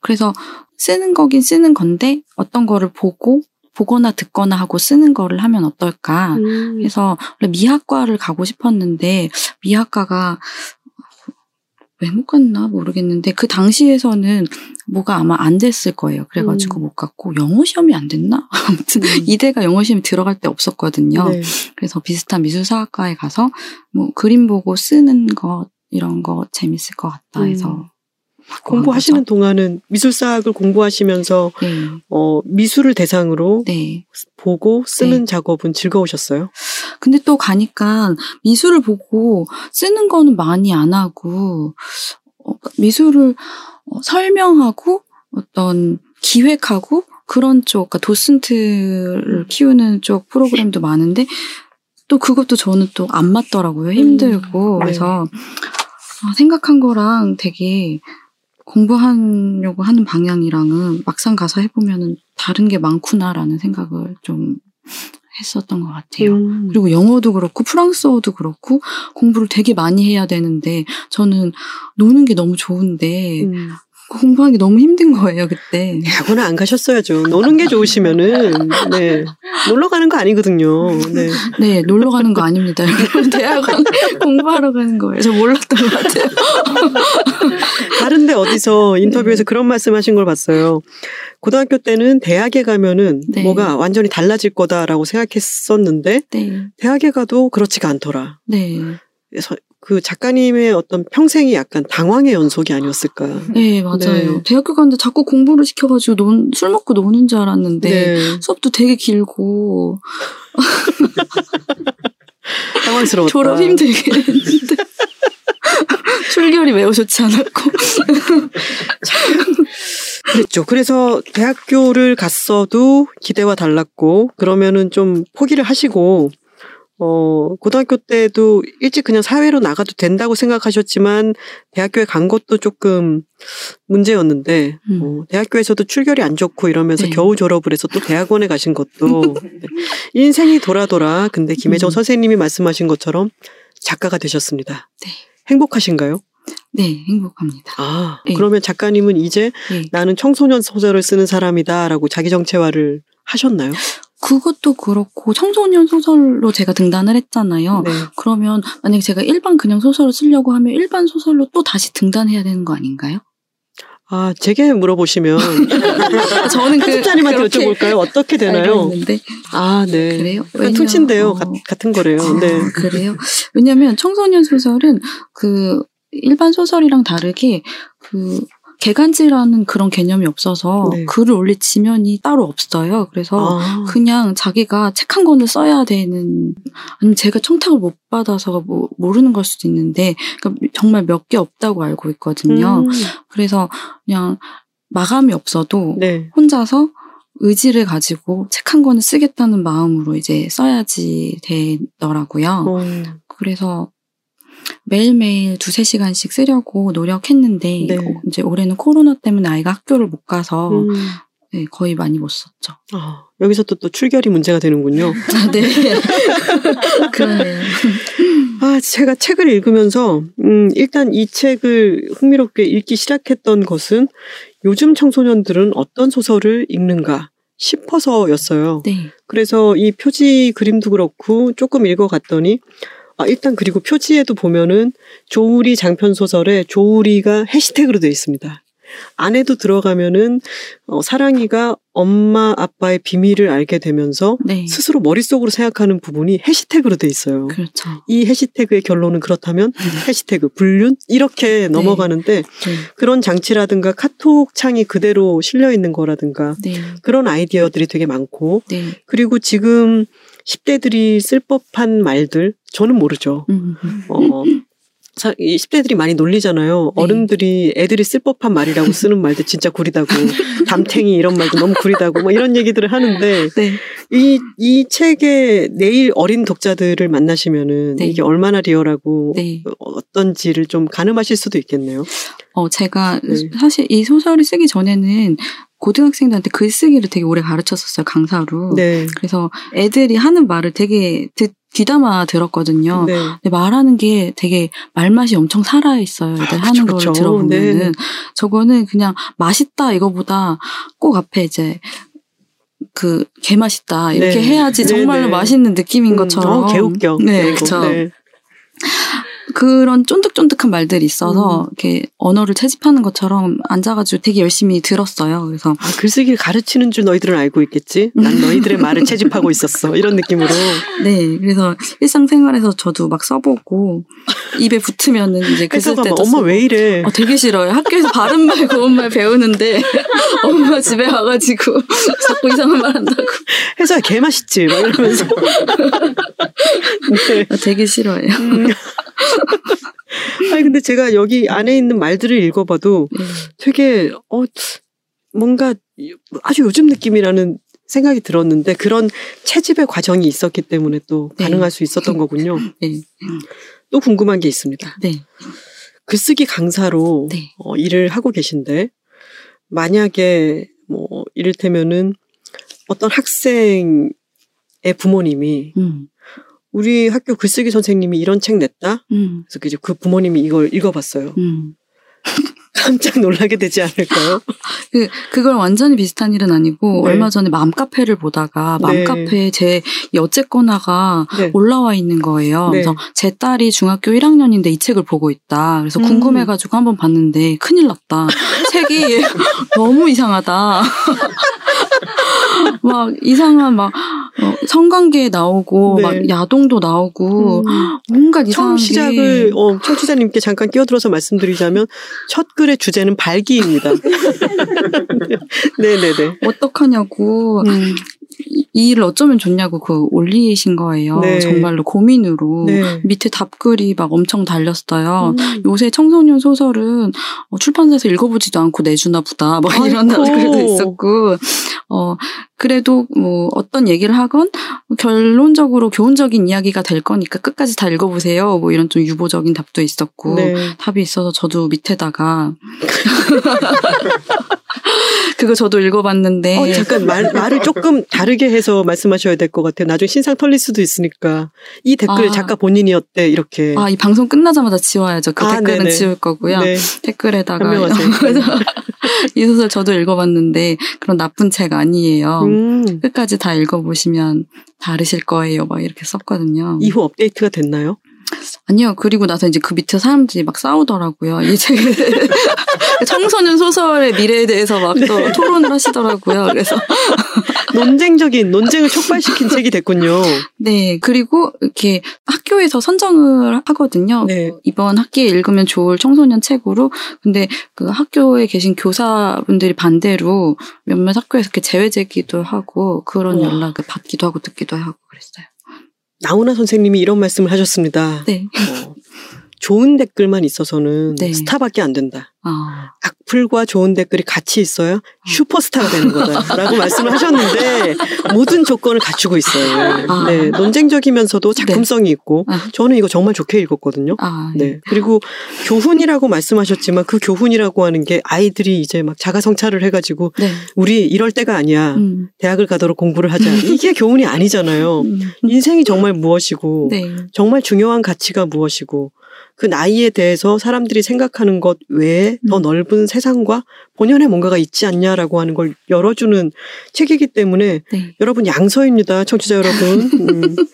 그래서 쓰는 거긴 쓰는 건데 어떤 거를 보고 보거나 듣거나 하고 쓰는 거를 하면 어떨까. 음. 그래서 원래 미학과를 가고 싶었는데 미학과가 왜 못 갔나 모르겠는데 그 당시에서는 뭐가 아마 안 됐을 거예요. 그래가지고 음. 못 갔고 영어 시험이 안 됐나? 아무튼 이대가 영어 시험이 들어갈 때 없었거든요. 네. 그래서 비슷한 미술사학과에 가서 뭐 그림 보고 쓰는 것 이런 거 재밌을 것 같다 해서 음. 공부하시는. 동안은 미술사학을 공부하시면서 네, 어, 미술을 대상으로 네. 보고 쓰는 작업은 즐거우셨어요? 근데 또 가니까 미술을 보고 쓰는 거는 많이 안 하고 어, 미술을 어, 설명하고 어떤 기획하고 그런 쪽, 그러니까 도슨트를 키우는 쪽 프로그램도 많은데 또 그것도 저는 또 안 맞더라고요. 힘들고 네. 그래서 아, 생각한 거랑 되게 공부하려고 하는 방향이랑은 막상 가서 해보면은 다른 게 많구나라는 생각을 좀 했었던 것 같아요. 음. 그리고 영어도 그렇고 프랑스어도 그렇고 공부를 되게 많이 해야 되는데 저는 노는 게 너무 좋은데 음. 공부하기 너무 힘든 거예요 그때. 대학원은 안 가셨어야죠. 노는 게 좋으시면은 네 놀러 가는 거 아니거든요. 네. 네 놀러 가는 거 아닙니다. 여러분 대학원 공부하러 가는 거예요. 저 몰랐던 것 같아요. 다른데 어디서 인터뷰에서 그런 말씀하신 걸 봤어요. 고등학교 때는 대학에 가면은 네. 뭐가 완전히 달라질 거다라고 생각했었는데 네, 대학에 가도 그렇지가 않더라. 네, 그 작가님의 어떤 평생이 약간 당황의 연속이 아니었을까. 네 맞아요. 네. 대학교 갔는데 자꾸 공부를 시켜가지고 논, 술 먹고 노는 줄 알았는데 네. 수업도 되게 길고 당황스러웠다. 졸업 힘들게 했는데 출결이 매우 좋지 않았고. 그랬죠. 그래서 대학교를 갔어도 기대와 달랐고 그러면은 좀 포기를 하시고 어 고등학교 때도 일찍 그냥 사회로 나가도 된다고 생각하셨지만 대학교에 간 것도 조금 문제였는데 음. 어, 대학교에서도 출결이 안 좋고 이러면서 네. 겨우 졸업을 해서 또 대학원에 가신 것도 네. 인생이 돌아 돌아 근데 김혜정 음. 선생님이 말씀하신 것처럼 작가가 되셨습니다. 네. 행복하신가요? 네, 행복합니다. 아 네. 그러면 작가님은 이제 네. 나는 청소년 소설을 쓰는 사람이다라고 자기 정체화를 하셨나요? 그것도 그렇고 청소년 소설로 제가 등단을 했잖아요. 네. 그러면 만약에 제가 일반 그냥 소설을 쓰려고 하면 일반 소설로 또 다시 등단해야 되는 거 아닌가요? 아, 제게 물어보시면 저는 그 그렇게 여쭤볼까요? 어떻게 되나요? 아, 네. 그래요? 왜냐- 퉁친데요. 어. 가- 같은 거래요. 네. 아, 그래요? 왜냐면 청소년 소설은 그 일반 소설이랑 다르게 그 개간지라는 그런 개념이 없어서 네. 글을 올릴 지면이 따로 없어요. 그래서 아, 그냥 자기가 책 한 권을 써야 되는 아니면 제가 청탁을 못 받아서 뭐 모르는 걸 수도 있는데 그러니까 정말 몇 개 없다고 알고 있거든요. 음, 그래서 그냥 마감이 없어도 네. 혼자서 의지를 가지고 책 한 권을 쓰겠다는 마음으로 이제 써야지 되더라고요. 어, 그래서 매일매일 두세 시간씩 쓰려고 노력했는데 네. 어, 이제 올해는 코로나 때문에 아이가 학교를 못 가서 음. 네, 거의 많이 못 썼죠. 아, 여기서 또, 또 출결이 문제가 되는군요. 네. 그러네요. 아, 제가 책을 읽으면서, 음, 일단 이 책을 흥미롭게 읽기 시작했던 것은 요즘 청소년들은 어떤 소설을 읽는가 싶어서였어요. 네. 그래서 이 표지 그림도 그렇고 조금 읽어갔더니, 아, 일단 그리고 표지에도 보면은 조우리 장편 소설에 조우리가 해시태그로 되어 있습니다. 안에도 들어가면은 어, 사랑이가 엄마 아빠의 비밀을 알게 되면서 네. 스스로 머릿속으로 생각하는 부분이 해시태그로 돼 있어요. 그렇죠. 이 해시태그의 결론은 그렇다면 해시태그 불륜 이렇게 넘어가는데 네. 그런 장치라든가 카톡 창이 그대로 실려 있는 거라든가 네. 그런 아이디어들이 되게 많고 네. 그리고 지금 10대들이 쓸 법한 말들 저는 모르죠. 음, 음. 어, 사- 이 10대들이 많이 놀리잖아요. 네. 어른들이 애들이 쓸 법한 말이라고 쓰는 말들 진짜 구리다고 담탱이 이런 말도 너무 구리다고 뭐 이런 얘기들을 하는데 네. 이, 이 책에 내일 어린 독자들을 만나시면은 네. 이게 얼마나 리얼하고 네. 어떤지를 좀 가늠하실 수도 있겠네요. 어, 제가 네. 사실 이 소설을 쓰기 전에는 고등학생들한테 글쓰기를 되게 오래 가르쳤었어요, 강사로. 네. 그래서 애들이 하는 말을 되게 듣, 귀담아 들었거든요. 네. 근데 말하는 게 되게 말맛이 엄청 살아있어요. 애들 아, 하는 그쵸, 걸. 들어보면은. 네. 저거는 그냥 맛있다 이거보다 꼭 앞에 이제 그 개맛있다 이렇게 네. 해야지 네, 정말로 네. 맛있는 느낌인 음, 것처럼. 어, 개웃겨. 네, 그리고, 그런 쫀득쫀득한 말들이 있어서 음. 이렇게 언어를 채집하는 것처럼 앉아가지고 되게 열심히 들었어요. 그래서 아, 글쓰기를 가르치는 줄 너희들은 알고 있겠지? 난 너희들의 말을 채집하고 있었어. 이런 느낌으로. 네, 그래서 일상생활에서 저도 막 써보고 입에 붙으면은 이제 그쓸 회사가 막 때도 엄마 쓰고. 왜 이래? 어, 되게 싫어요. 학교에서 바른 말, 고운 말 배우는데 엄마 집에 와가지고 자꾸 이상한 말 한다고. 회사에 개 맛있지? 막 이러면서. 네. 아, 되게 싫어해요. 음. 근데 제가 여기 안에 있는 말들을 읽어봐도 네. 되게, 어, 뭔가 아주 요즘 느낌이라는 생각이 들었는데 그런 채집의 과정이 있었기 때문에 또 네. 가능할 수 있었던 거군요. 네. 또 궁금한 게 있습니다. 네. 글쓰기 강사로 네. 어, 일을 하고 계신데 만약에 뭐 이를테면은 어떤 학생의 부모님이 음. 우리 학교 글쓰기 선생님이 이런 책 냈다. 음. 그래서 이제 그 부모님이 이걸 읽어봤어요. 음. 깜짝 놀라게 되지 않을까요? 그, 그걸 완전히 비슷한 일은 아니고, 네. 얼마 전에 맘카페를 보다가, 네. 맘카페에 제이 어쨌거나가 네. 올라와 있는 거예요. 네. 그래서 제 딸이 중학교 1학년인데 이 책을 보고 있다. 그래서 음. 궁금해가지고 한번 봤는데, 큰일 났다. 책이 너무 이상하다. 막 이상한 막 어, 성관계 나오고 네. 막 야동도 나오고 음. 뭔가 이상한 처음 게 시작을 어, 청취자님께 잠깐 끼어들어서 말씀드리자면 첫 글의 주제는 발기입니다. 네네네. 어떡하냐고 음, 이, 이 일을 어쩌면 좋냐고 그 올리신 거예요. 네. 정말로 고민으로 네. 밑에 답글이 막 엄청 달렸어요. 음. 요새 청소년 소설은 어, 출판사에서 읽어보지도 않고 내주나 보다. 뭐 이런. 댓글도 있었고, 어, 그래도 뭐 어떤 얘기를 하건 결론적으로 교훈적인 이야기가 될 거니까 끝까지 다 읽어보세요. 뭐 이런 좀 유보적인 답도 있었고, 네. 답이 있어서 저도 밑에다가 그거 저도 읽어봤는데 어, 잠깐 말, 말을 조금 다르게 해서 말씀하셔야 될 것 같아요. 나중에 신상 털릴 수도 있으니까 이 댓글 아. 작가 본인이었대 이렇게. 아 이 방송 끝나자마자 지워야죠. 그 아, 댓글은 네네. 지울 거고요. 네. 댓글에다가 이 소설 저도 읽어봤는데 그런 나쁜 책 아니에요. 음, 끝까지 다 읽어보시면 다르실 거예요. 막 이렇게 썼거든요. 이후 업데이트가 됐나요? 아니요. 그리고 나서 이제 그 밑에 사람들이 막 싸우더라고요. 이 책. 청소년 소설의 미래에 대해서 막또 네. 토론을 하시더라고요. 그래서. 논쟁적인 논쟁을 촉발시킨 책이 됐군요. 네. 그리고 이렇게 학교에서 선정을 하거든요. 네. 이번 학기에 읽으면 좋을 청소년 책으로. 근데 그 학교에 계신 교사분들이 반대로 몇몇 학교에서 이렇게 제외 제기도 하고 그런. 연락을 받기도 하고 듣기도 하고 그랬어요. 나훈아 선생님이 이런 말씀을 하셨습니다. 네. 어, 좋은 댓글만 있어서는 네. 스타밖에 안 된다. 아. 악플과 좋은 댓글이 같이 있어야 슈퍼스타가 되는 거다라고 말씀을 하셨는데 모든 조건을 갖추고 있어요. 아. 네, 논쟁적이면서도 작품성이 있고 아. 저는 이거 정말 좋게 읽었거든요. 아, 네. 그리고 교훈이라고 말씀하셨지만 그 교훈이라고 하는 게 아이들이 이제 막 자가 성찰을 해가지고 네. 우리 이럴 때가 아니야. 음. 대학을 가도록 공부를 하자. 이게 교훈이 아니잖아요. 음. 인생이 정말 무엇이고 네. 정말 중요한 가치가 무엇이고 그 나이에 대해서 사람들이 생각하는 것 외에 더 음. 넓은 세상과 본연의 뭔가가 있지 않냐 라고 하는 걸 열어주는 책이기 때문에 네. 여러분 양서입니다. 청취자 여러분. 음.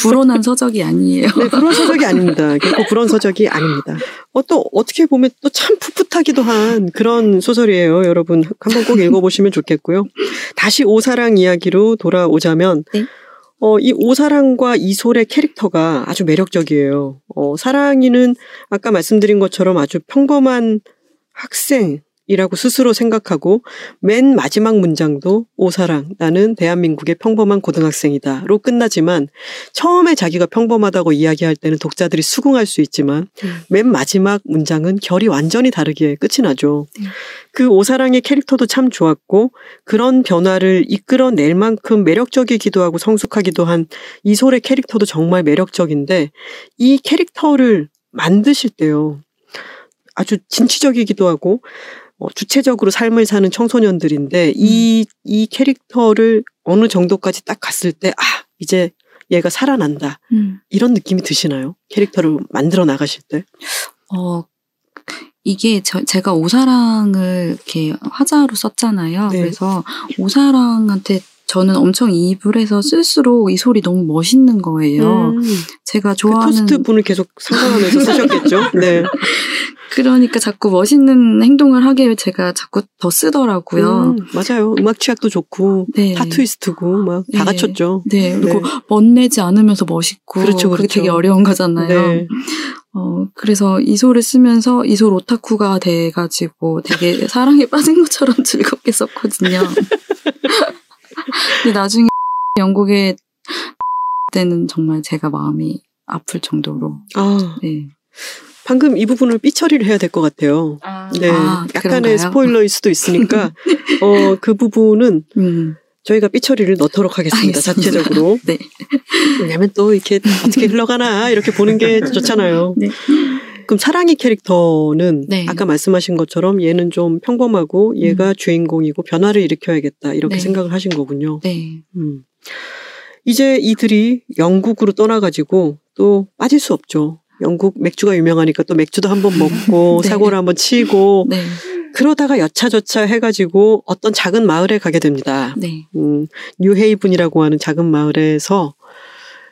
불온한 서적이 아니에요. 네, 그런 서적이 아닙니다. 결코 그런 서적이 아닙니다. 어, 또 어떻게 보면 또 참 풋풋하기도 한 그런 소설이에요. 여러분 한번 꼭 읽어보시면 좋겠고요. 다시 오사랑 이야기로 돌아오자면 네. 어, 이 오사랑과 이솔의 캐릭터가 아주 매력적이에요. 어, 사랑이는 아까 말씀드린 것처럼 아주 평범한 학생 이라고 스스로 생각하고 맨 마지막 문장도 오사랑 나는 대한민국의 평범한 고등학생이다로 끝나지만 처음에 자기가 평범하다고 이야기할 때는 독자들이 수긍할 수 있지만 음. 맨 마지막 문장은 결이 완전히 다르게 끝이 나죠. 네. 그 오사랑의 캐릭터도 참 좋았고 그런 변화를 이끌어낼 만큼 매력적이기도 하고 성숙하기도 한 이솔의 캐릭터도 정말 매력적인데 이 캐릭터를 만드실 때요. 아주 진취적이기도 하고 어, 주체적으로 삶을 사는 청소년들인데 이, 이 캐릭터를 어느 정도까지 딱 갔을 때 아, 이제 얘가 살아난다. 음. 이런 느낌이 드시나요? 캐릭터를 만들어 나가실 때? 어, 이게 저, 제가 오사랑을 이렇게 화자로 썼잖아요. 네. 그래서 오사랑한테 저는 엄청 이입을 해서 쓸수록 이 소리 너무 멋있는 거예요. 음, 제가 그 좋아하는 토스트 분을 계속 상상하면서 쓰셨겠죠? 네. 그러니까 자꾸 멋있는 행동을 하게 제가 자꾸 더 쓰더라고요. 음, 맞아요. 음악 취향도 좋고, 네. 타투이스트고, 막다 네. 갖췄죠. 네, 그리고 네. 멋내지 않으면서 멋있고 그렇죠, 그게 그렇죠. 되게 어려운 거잖아요. 네. 어, 그래서 이소를 쓰면서 이솔 오타쿠가 돼가지고 되게 사랑에 빠진 것처럼 즐겁게 썼거든요. 근데 나중에 영국에 때는 정말 제가 마음이 아플 정도로. 아, 네. 방금 이 부분을 삐처리를 해야 될 것 같아요. 네. 아, 약간의 그런가요? 스포일러일 수도 있으니까, 어, 그 부분은 음, 저희가 삐처리를 넣도록 하겠습니다. 알겠습니다. 자체적으로. 네. 왜냐면 또 이렇게 어떻게 흘러가나, 이렇게 보는 게 좋잖아요. 네. 그럼 사랑이 캐릭터는 네. 아까 말씀하신 것처럼 얘는 좀 평범하고 얘가 주인공이고 변화를 일으켜야겠다 이렇게 네. 생각을 하신 거군요. 네. 음. 이제 이들이 영국으로 떠나가지고 또 빠질 수 없죠. 영국 맥주가 유명하니까 또 맥주도 한번 먹고 네. 사고를 한번 치고 네. 그러다가 여차저차 해가지고 어떤 작은 마을에 가게 됩니다. 네. 음, 뉴헤이븐이라고 하는 작은 마을에서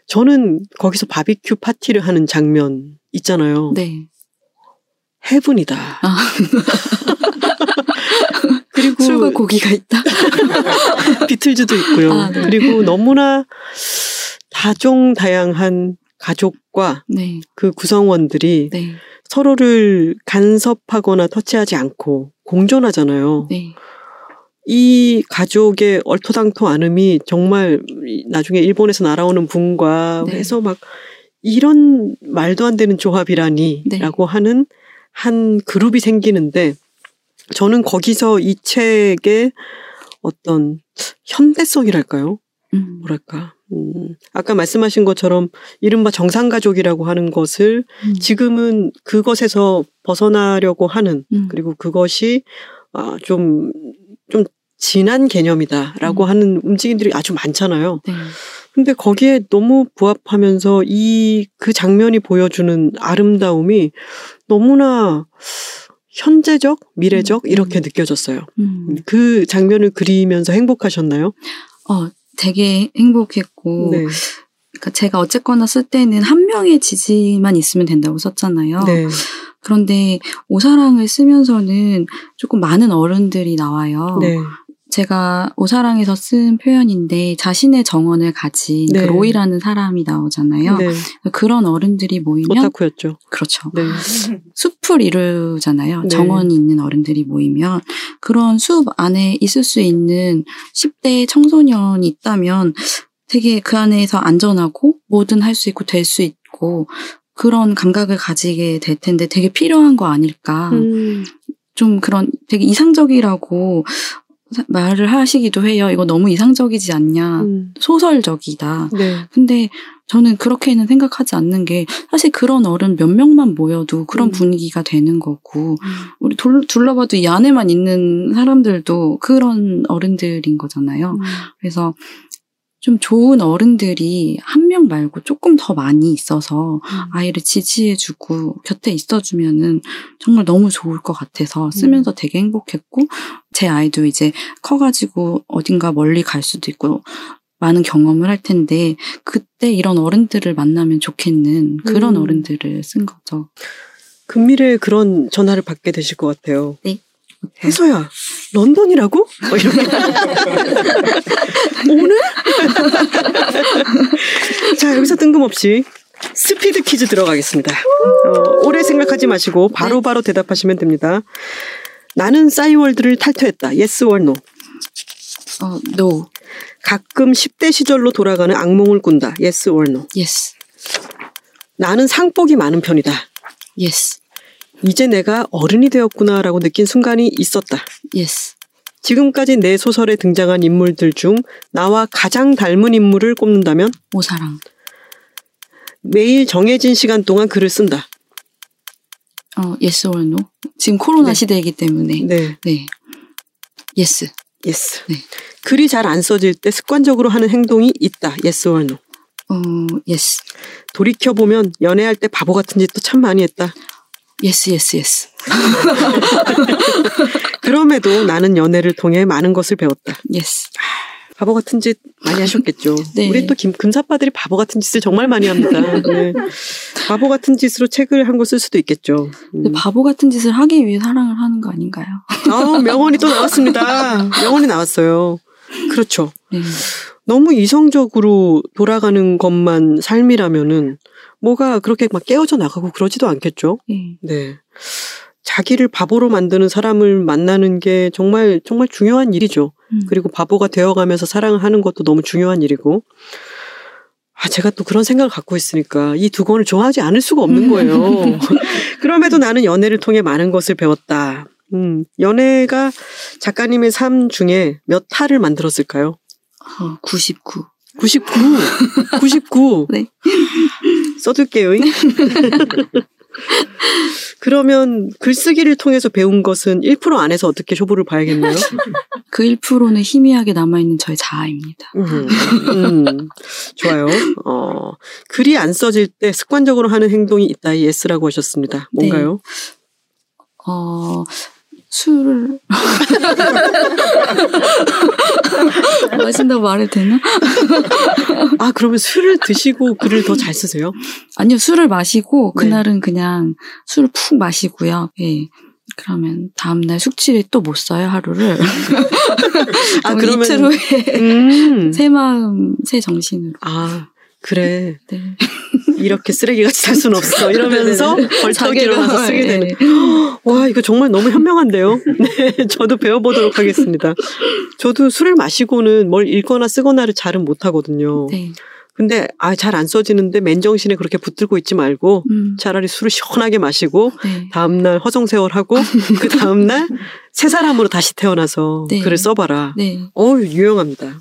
저는 거기서 바비큐 파티를 하는 장면 있잖아요. 네. 헤븐이다. 아. 그리고 술과 고기가 있다. 비틀즈도 있고요. 아, 네. 그리고 너무나 다종다양한 가족과 네. 그 구성원들이 네. 서로를 간섭하거나 터치하지 않고 공존하잖아요. 네. 이 가족의 얼토당토 않음이 정말 이- 나중에 일본에서 날아오는 분과 네. 해서 막 이런 말도 안 되는 조합이라니 네. 라고 하는 한 그룹이 생기는데 저는 거기서 이 책의 어떤 현대성이랄까요? 음. 뭐랄까. 음, 아까 말씀하신 것처럼 이른바 정상가족이라고 하는 것을 음. 지금은 그것에서 벗어나려고 하는 음. 그리고 그것이 아, 좀, 좀 진한 개념이다라고 음. 하는 움직임들이 아주 많잖아요. 네. 근데 거기에 너무 부합하면서 이 그 장면이 보여주는 아름다움이 너무나 현재적, 미래적 음. 이렇게 느껴졌어요. 음. 그 장면을 그리면서 행복하셨나요? 어, 되게 행복했고, 네. 그러니까 제가 어쨌거나 쓸 때는 한 명의 지지만 있으면 된다고 썼잖아요. 네. 그런데 오사랑을 쓰면서는 조금 많은 어른들이 나와요. 네. 제가 오사랑에서 쓴 표현인데 자신의 정원을 가진 네. 그 로이라는 사람이 나오잖아요. 네. 그런 어른들이 모이면 오타쿠였죠. 그렇죠. 네. 숲을 이루잖아요. 네. 정원이 있는 어른들이 모이면 그런 숲 안에 있을 수 있는 10대 청소년이 있다면 되게 그 안에서 안전하고 뭐든 할 수 있고 될 수 있고 그런 감각을 가지게 될 텐데 되게 필요한 거 아닐까. 음, 좀 그런 되게 이상적이라고 사- 말을 하시기도 해요. 이거 너무 이상적이지 않냐. 음. 소설적이다. 네. 근데 저는 그렇게는 생각하지 않는 게 사실 그런 어른 몇 명만 모여도 그런 음. 분위기가 되는 거고 우리 둘, 둘러봐도 이 안에만 있는 사람들도 그런 어른들인 거잖아요. 그래서 좀 좋은 어른들이 한 명 말고 조금 더 많이 있어서 아이를 지지해주고 곁에 있어주면은 정말 너무 좋을 것 같아서 쓰면서 되게 행복했고 제 아이도 이제 커가지고 어딘가 멀리 갈 수도 있고 많은 경험을 할 텐데 그때 이런 어른들을 만나면 좋겠는 그런 음. 어른들을 쓴 거죠. 금미래에 그런 전화를 받게 되실 것 같아요. 네. 혜서야, 런던이라고? 뭐 이렇게. 오늘? 자, 여기서 뜬금없이 스피드 퀴즈 들어가겠습니다. 어, 오래 생각하지 마시고 바로바로 대답하시면 됩니다. 나는 싸이월드를 탈퇴했다. Yes or no. 어, no, 가끔 10대 시절로 돌아가는 악몽을 꾼다. Yes or no. yes, 나는 상복이 많은 편이다. yes, 이제 내가 어른이 되었구나라고 느낀 순간이 있었다. yes. 지금까지 내 소설에 등장한 인물들 중 나와 가장 닮은 인물을 꼽는다면 오사랑. 매일 정해진 시간 동안 글을 쓴다. 어, yes or no? 지금 코로나 네. 시대이기 때문에. 네. 네. yes. yes. 네. 글이 잘 안 써질 때 습관적으로 하는 행동이 있다. yes or no. 어, yes. 돌이켜 보면 연애할 때 바보 같은 짓도 참 많이 했다. Yes, yes, yes. 그럼에도 나는 연애를 통해 많은 것을 배웠다. yes. 바보 같은 짓 많이 하셨겠죠. 네. 우리 또 김, 금사빠들이 바보 같은 짓을 정말 많이 합니다. 네. 바보 같은 짓으로 책을 한 권 쓸 수도 있겠죠. 음. 바보 같은 짓을 하기 위해 사랑을 하는 거 아닌가요? 아, 명언이 또 나왔습니다. 명언이 나왔어요. 그렇죠. 네. 너무 이성적으로 돌아가는 것만 삶이라면은 뭐가 그렇게 막 깨어져 나가고 그러지도 않겠죠. 네. 네. 자기를 바보로 만드는 사람을 만나는 게 정말 정말 중요한 일이죠. 음. 그리고 바보가 되어가면서 사랑을 하는 것도 너무 중요한 일이고. 아, 제가 또 그런 생각을 갖고 있으니까 이 두 권을 좋아하지 않을 수가 없는 거예요. 그럼에도 나는 연애를 통해 많은 것을 배웠다. 음, 연애가 작가님의 삶 중에 몇 탈을 만들었을까요? 어, 99. 99. 99. 네. 써둘게요. 그러면 글쓰기를 통해서 배운 것은 1% 안에서 어떻게 쇼부를 봐야겠네요. 그 1%는 희미하게 남아있는 저의 자아입니다. 음, 음, 좋아요. 어, 글이 안 써질 때 습관적으로 하는 행동이 있다. 이 S라고 하셨습니다. 뭔가요? 어, 술을. 마신다고 말해도 되나? 아, 그러면 술을 드시고 글을 더 잘 쓰세요? 아니요, 술을 마시고, 네. 그날은 그냥 술을 푹 마시고요. 예. 그러면 다음날 숙취를 또 못 써요, 하루를. 아, 그러면- 이틀 후에 음. 새 마음, 새 정신으로. 아, 그래. 네. 이렇게 쓰레기같이 살 수는 없어. 이러면서 벌떡 자기가- 일어나서 쓰게 되는. 네. 와, 이거 정말 너무 현명한데요? 네, 저도 배워보도록 하겠습니다. 저도 술을 마시고는 뭘 읽거나 쓰거나를 잘은 못하거든요. 네. 근데, 아, 잘 안 써지는데 맨정신에 그렇게 붙들고 있지 말고 음, 차라리 술을 시원하게 마시고 네. 다음날 허송세월하고 그 다음날 새 사람으로 다시 태어나서 네. 글을 써봐라. 네. 어우, 유용합니다.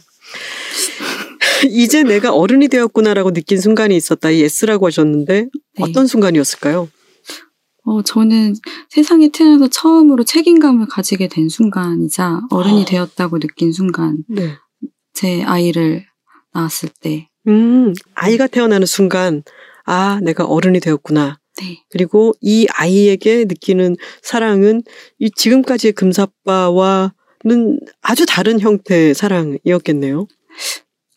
이제 내가 어른이 되었구나라고 느낀 순간이 있었다. 이 S라고 하셨는데 네. 어떤 순간이었을까요? 어, 저는 세상에 태어나서 처음으로 책임감을 가지게 된 순간이자 어른이 아. 되었다고 느낀 순간, 네. 제 아이를 낳았을 때, 음, 아이가 태어나는 순간, 아, 내가 어른이 되었구나. 네. 그리고 이 아이에게 느끼는 사랑은 이 지금까지의 금사빠와는 아주 다른 형태의 사랑이었겠네요.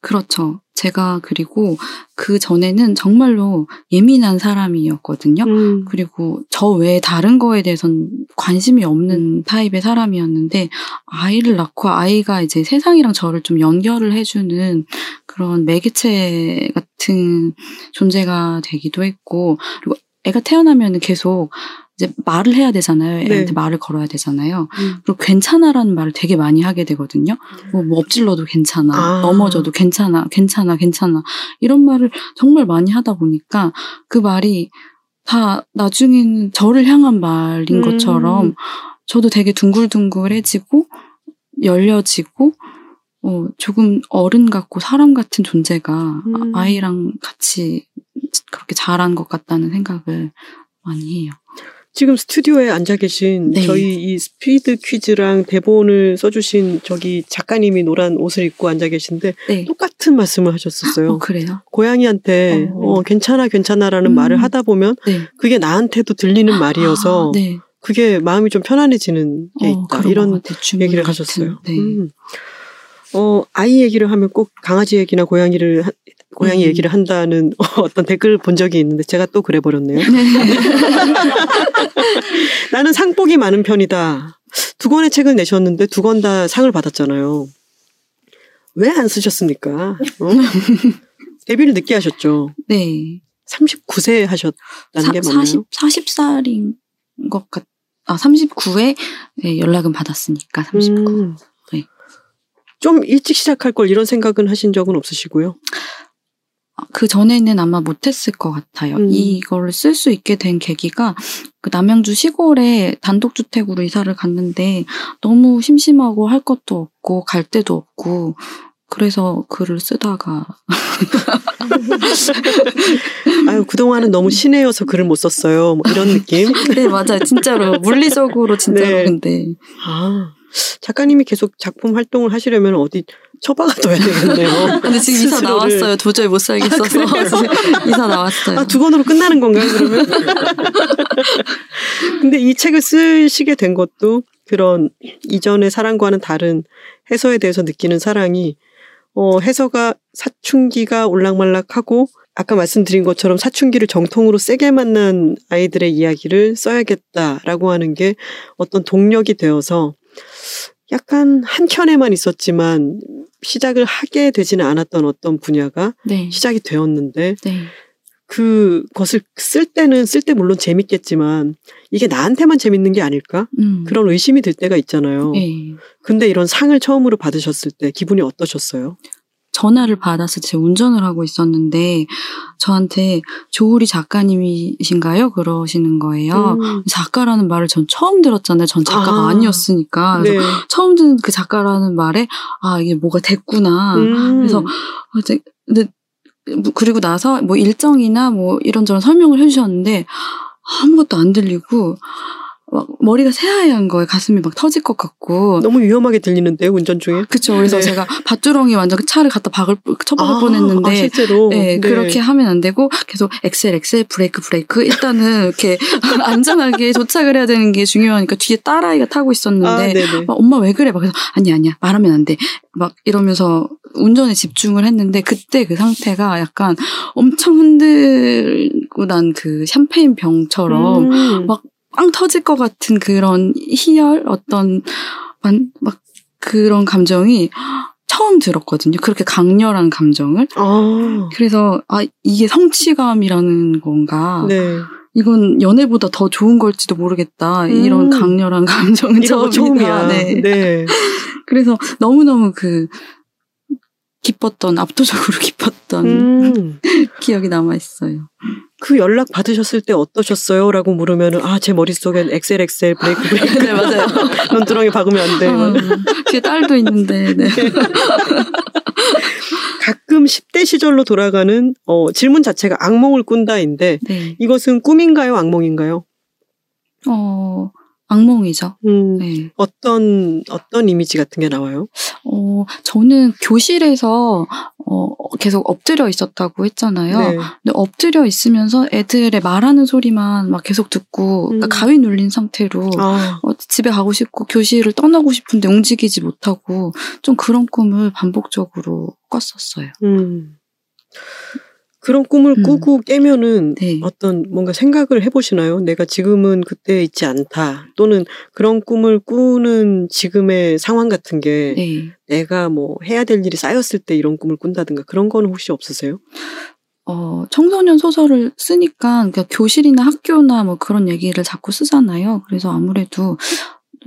그렇죠. 제가 그리고 그 전에는 정말로 예민한 사람이었거든요. 음, 그리고 저 외에 다른 거에 대해선 관심이 없는 타입의 사람이었는데 아이를 낳고 아이가 이제 세상이랑 저를 좀 연결을 해주는 그런 매개체 같은 존재가 되기도 했고 그리고 애가 태어나면 계속 이제 말을 해야 되잖아요. 애한테 네. 말을 걸어야 되잖아요. 음. 그리고 괜찮아라는 말을 되게 많이 하게 되거든요. 뭐, 뭐 엎질러도 괜찮아, 아. 넘어져도 괜찮아, 괜찮아, 괜찮아 이런 말을 정말 많이 하다 보니까 그 말이 다 나중에는 저를 향한 말인 음. 것처럼 저도 되게 둥글둥글해지고 열려지고 어, 조금 어른 같고 사람 같은 존재가 음. 아이랑 같이 그렇게 자란 것 같다는 생각을 많이 해요. 지금 스튜디오에 앉아 계신 네. 저희 이 스피드 퀴즈랑 대본을 써주신 저기 작가님이 노란 옷을 입고 앉아 계신데 네. 똑같은 말씀을 하셨었어요. 어, 그래요? 고양이한테 어. 어, 괜찮아 괜찮아라는 음. 말을 하다 보면 네. 그게 나한테도 들리는 말이어서 아, 네. 그게 마음이 좀 편안해지는 게 어, 있다. 그런 이런 얘기를. 하셨어요. 네. 음. 어, 아이 얘기를 하면 꼭 강아지 얘기나 고양이를 하- 고양이 음. 얘기를 한다는 어떤 댓글 본 적이 있는데 제가 또 그래 버렸네요. 나는 상복이 많은 편이다. 두 권의 책을 내셨는데 두 권 다 상을 받았잖아요. 왜 안 쓰셨습니까? 어? 데뷔를 늦게 하셨죠. 네. 39세 하셨다는 게 맞나요? 40, 40살인 것 같, 아, 39에 네, 연락은 받았으니까, 39. 음. 네. 좀 일찍 시작할 걸 이런 생각은 하신 적은 없으시고요. 그 전에는 아마 못했을 것 같아요. 음. 이걸 쓸 수 있게 된 계기가 그 남양주 시골에 단독주택으로 이사를 갔는데 너무 심심하고 할 것도 없고 갈 데도 없고 그래서 글을 쓰다가 아유, 그동안은 너무 신혜여서 글을 못 썼어요. 뭐 이런 느낌. 네 맞아요 진짜로 물리적으로 진짜로 네. 근데 아, 작가님이 계속 작품 활동을 하시려면 어디 처박아 둬야 되겠네요. 근데 지금 이사. 나왔어요 도저히 못 살겠어서 이사 나왔어요. 아, 두 권으로 끝나는 건가요, 그러면? 근데 이 책을 쓰시게 된 것도 그런 이전의 사랑과는 다른 해서에 대해서 느끼는 사랑이, 어, 해서가 사춘기가 올락말락하고, 아까 말씀드린 것처럼 사춘기를 정통으로 세게 만난 아이들의 이야기를 써야겠다라고 하는 게 어떤 동력이 되어서 약간 한켠에만 있었지만 시작을 하게 되지는 않았던 어떤 분야가 네. 시작이 되었는데 네. 그것을 쓸 때는 쓸 때 물론 재밌겠지만 이게 나한테만 재밌는 게 아닐까? 음. 그런 의심이 들 때가 있잖아요. 네. 근데 이런 상을 처음으로 받으셨을 때 기분이 어떠셨어요? 전화를 받아서 제가 운전을 하고 있었는데 저한테 조우리 작가님이신가요? 그러시는 거예요. 음. 작가라는 말을 전 처음 들었잖아요. 전 작가가 아. 아. 니었으니까 네. 처음 듣는 그 작가라는 말에 아 이게 뭐가 됐구나. 음. 그래서 아, 이제 근데 뭐 그리고 나서 뭐 일정이나 뭐 이런저런 설명을 해주셨는데 아무것도 안 들리고 막 머리가 새하얀 거예요. 가슴이 막 터질 것 같고. 너무 위험하게 들리는데요, 운전 중에? 그쵸. 그래서 네. 제가 밧주렁이 완전 그 차를 갖다 박을 쳐박을 아, 뻔했는데 아, 실제로? 네, 그렇게 하면 안 되고 계속 엑셀 엑셀 브레이크 브레이크 일단은 이렇게 안전하게 도착을 해야 되는 게 중요하니까 뒤에 딸아이가 타고 있었는데 아, 엄마 왜 그래? 막 그래서 아니 아니야 말하면 안 돼. 막 이러면서 운전에 집중을 했는데 그때 그 상태가 약간 엄청 흔들고 난 그 샴페인 병처럼 음. 막 빵 터질 것 같은 그런 희열 어떤 만- 막 그런 감정이 처음 들었거든요. 그렇게 강렬한 감정을. 아, 그래서 아 이게 성취감이라는 건가? 네. 이건 연애보다 더 좋은 걸지도 모르겠다. 음. 이런 강렬한 감정은 이런. 처음이야. 네. 네. 그래서 너무너무 그 기뻤던 압도적으로 기뻤던 음. 기억이 남아 있어요. 그 연락 받으셨을 때 어떠셨어요? 라고 물으면은, 아, 제 머릿속엔 엑셀, 엑셀, 브레이크, 브레이크. 네 맞아요. 눈두렁이 박으면 안 돼. 어, 뒤에 딸도 있는데. 네. 가끔 10대 시절로 돌아가는 어, 질문 자체가 악몽을 꾼다인데 네. 이것은 꿈인가요, 악몽인가요? 어 악몽이죠. 음, 네. 어떤 어떤 이미지 같은 게 나와요? 어 저는 교실에서 어 계속 엎드려 있었다고 했잖아요. 네. 근데 엎드려 있으면서 애들의 말하는 소리만 막 계속 듣고 그러니까 음. 가위 눌린 상태로 아, 어, 집에 가고 싶고 교실을 떠나고 싶은데 움직이지 못하고 좀 그런 꿈을 반복적으로 꿨었어요. 음. 그런 꿈을 음. 꾸고 깨면은 네. 어떤 뭔가 생각을 해보시나요? 내가 지금은 그때 있지 않다. 또는 그런 꿈을 꾸는 지금의 상황 같은 게 네. 내가 뭐 해야 될 일이 쌓였을 때 이런 꿈을 꾼다든가 그런 거는 혹시 없으세요? 어, 청소년 소설을 쓰니까 그러니까 교실이나 학교나 뭐 그런 얘기를 자꾸 쓰잖아요. 그래서 아무래도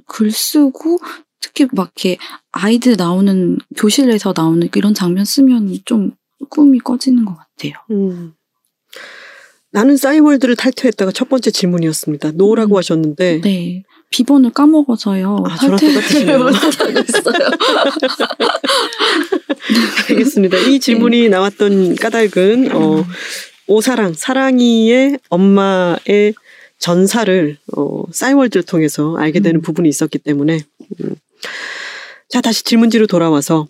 글 쓰고 특히 막 이렇게 아이들 나오는 교실에서 나오는 이런 장면 쓰면 좀 꿈이 꺼지는 것 같아요. 음. 나는 싸이월드를 탈퇴했다가 첫 번째 질문이었습니다. 노라고 음. 하셨는데 네. 비번을 까먹어서요. 아, 저랑 똑같으시네요. 알겠습니다. 이 질문이 나왔던 까닭은 어, 오사랑 사랑이의 엄마의 전사를 어, 싸이월드를 통해서 알게 되는 음. 부분이 있었기 때문에 음. 자 다시 질문지로 돌아와서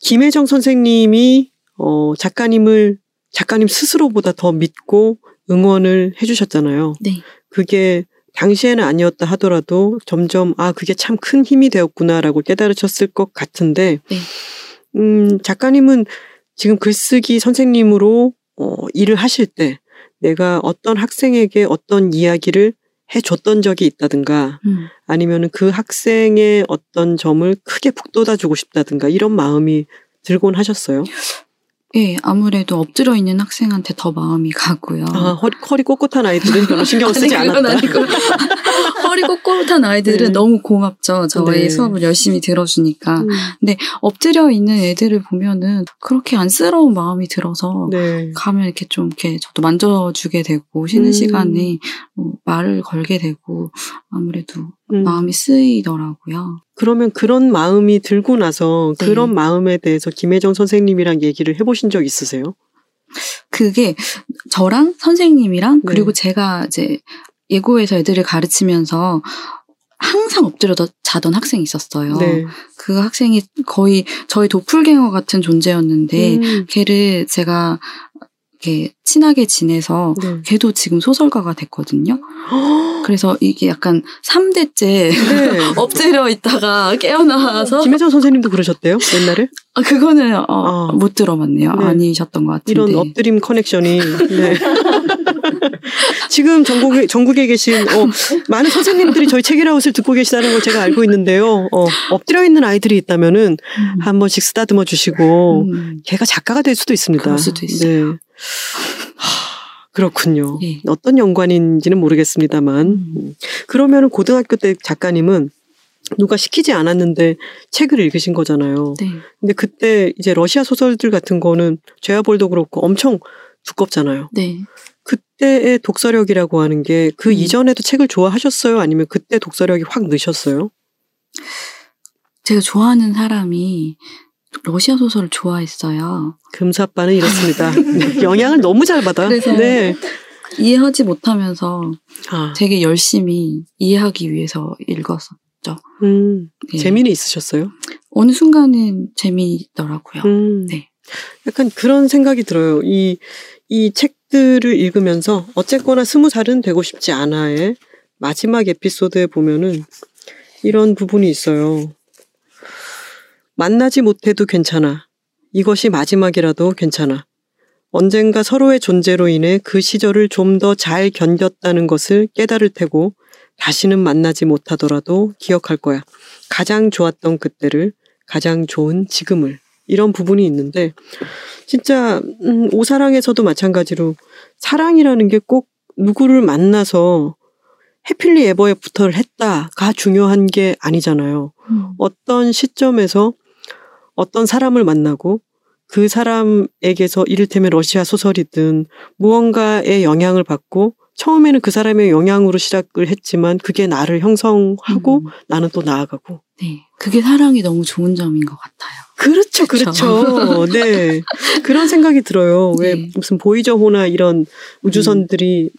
김혜정 선생님이 어, 작가님을 작가님 스스로보다 더 믿고 응원을 해주셨잖아요. 네. 그게 당시에는 아니었다 하더라도 점점 아 그게 참 큰 힘이 되었구나라고 깨달으셨을 것 같은데 네. 음 작가님은 지금 글쓰기 선생님으로 어, 일을 하실 때 내가 어떤 학생에게 어떤 이야기를 해줬던 적이 있다든가 음. 아니면은 그 학생의 어떤 점을 크게 북돋아주고 싶다든가 이런 마음이 들곤 하셨어요. 예, 아무래도 엎드려 있는 학생한테 더 마음이 가고요. 아 허리, 허리 꼿꼿한 아이들은 별로 신경을 쓰지 아니, 않았다. 아니고. 허리 꼿꼿한 아이들은 네. 너무 고맙죠. 저희 네. 수업을 열심히 들어주니까. 음, 엎드려 있는 애들을 보면은 그렇게 안쓰러운 마음이 들어서 네. 가면 이렇게 좀 이렇게 저도 만져주게 되고 쉬는 음. 시간에 뭐 말을 걸게 되고 아무래도 음. 마음이 쓰이더라고요. 그러면 그런 마음이 들고 나서 네. 그런 마음에 대해서 김혜정 선생님이랑 얘기를 해보신 적 있으세요? 그게 저랑 선생님이랑 네. 그리고 제가 이제 예고에서 애들을 가르치면서 항상 엎드려 자던 학생이 있었어요. 네. 그 학생이 거의 저희 도플갱어 같은 존재였는데 음, 걔를 제가 이렇게 친하게 지내서 네. 걔도 지금 소설가가 됐거든요. 그래서 이게 약간 3대째 네. 엎드려 있다가 깨어나서 김혜정 선생님도 그러셨대요 옛날에 아, 그거는 어, 아. 못 들어봤네요. 네. 아니셨던 것 같은데. 이런 엎드림 커넥션이 네. 지금 전국에 전국에 계신 어, 많은 선생님들이 저희 책이라웃을 듣고 계시다는 걸 제가 알고 있는데요. 어, 엎드려 있는 아이들이 있다면은 음. 한 번씩 쓰다듬어 주시고 음. 걔가 작가가 될 수도 있습니다. 그럴 수도 있어요. 네. 하, 그렇군요. 예. 어떤 연관인지는 모르겠습니다만. 음. 음. 그러면은 고등학교 때 작가님은 누가 시키지 않았는데 책을 읽으신 거잖아요. 네. 근데 그때 이제 러시아 소설들 같은 거는 죄와볼도 그렇고 엄청 두껍잖아요. 네. 그때의 독서력이라고 하는 게그 음. 이전에도 책을 좋아하셨어요? 아니면 그때 독서력이 확 느셨어요? 제가 좋아하는 사람이 러시아 소설을 좋아했어요. 금사빠는 이렇습니다. 네, 영향을 너무 잘 받아. 그래서 네. 이해하지 못하면서 아, 되게 열심히 이해하기 위해서 읽었어. 음, 예. 재미는 있으셨어요? 어느 순간은 재미있더라고요. 음, 네. 약간 그런 생각이 들어요. 이, 이 책 들을 읽으면서 어쨌거나 스무 살은 되고 싶지 않아의 마지막 에피소드에 보면은 이런 부분이 있어요. 만나지 못해도 괜찮아. 이것이 마지막이라도 괜찮아. 언젠가 서로의 존재로 인해 그 시절을 좀 더 잘 견뎠다는 것을 깨달을 테고 다시는 만나지 못하더라도 기억할 거야. 가장 좋았던 그때를, 가장 좋은 지금을. 이런 부분이 있는데 진짜 음, 오사랑에서도 마찬가지로 사랑이라는 게 꼭 누구를 만나서 해필리 에버에 부터를 했다가 중요한 게 아니잖아요. 음. 어떤 시점에서 어떤 사람을 만나고 그 사람에게서 이를테면 러시아 소설이든 무언가의 영향을 받고 처음에는 그 사람의 영향으로 시작을 했지만 그게 나를 형성하고 음. 나는 또 나아가고 네. 그게 사랑이 너무 좋은 점인 것 같아요. 그렇죠. 그렇죠. 네. 그런 생각이 들어요. 왜 네. 무슨 보이저호나 이런 우주선들이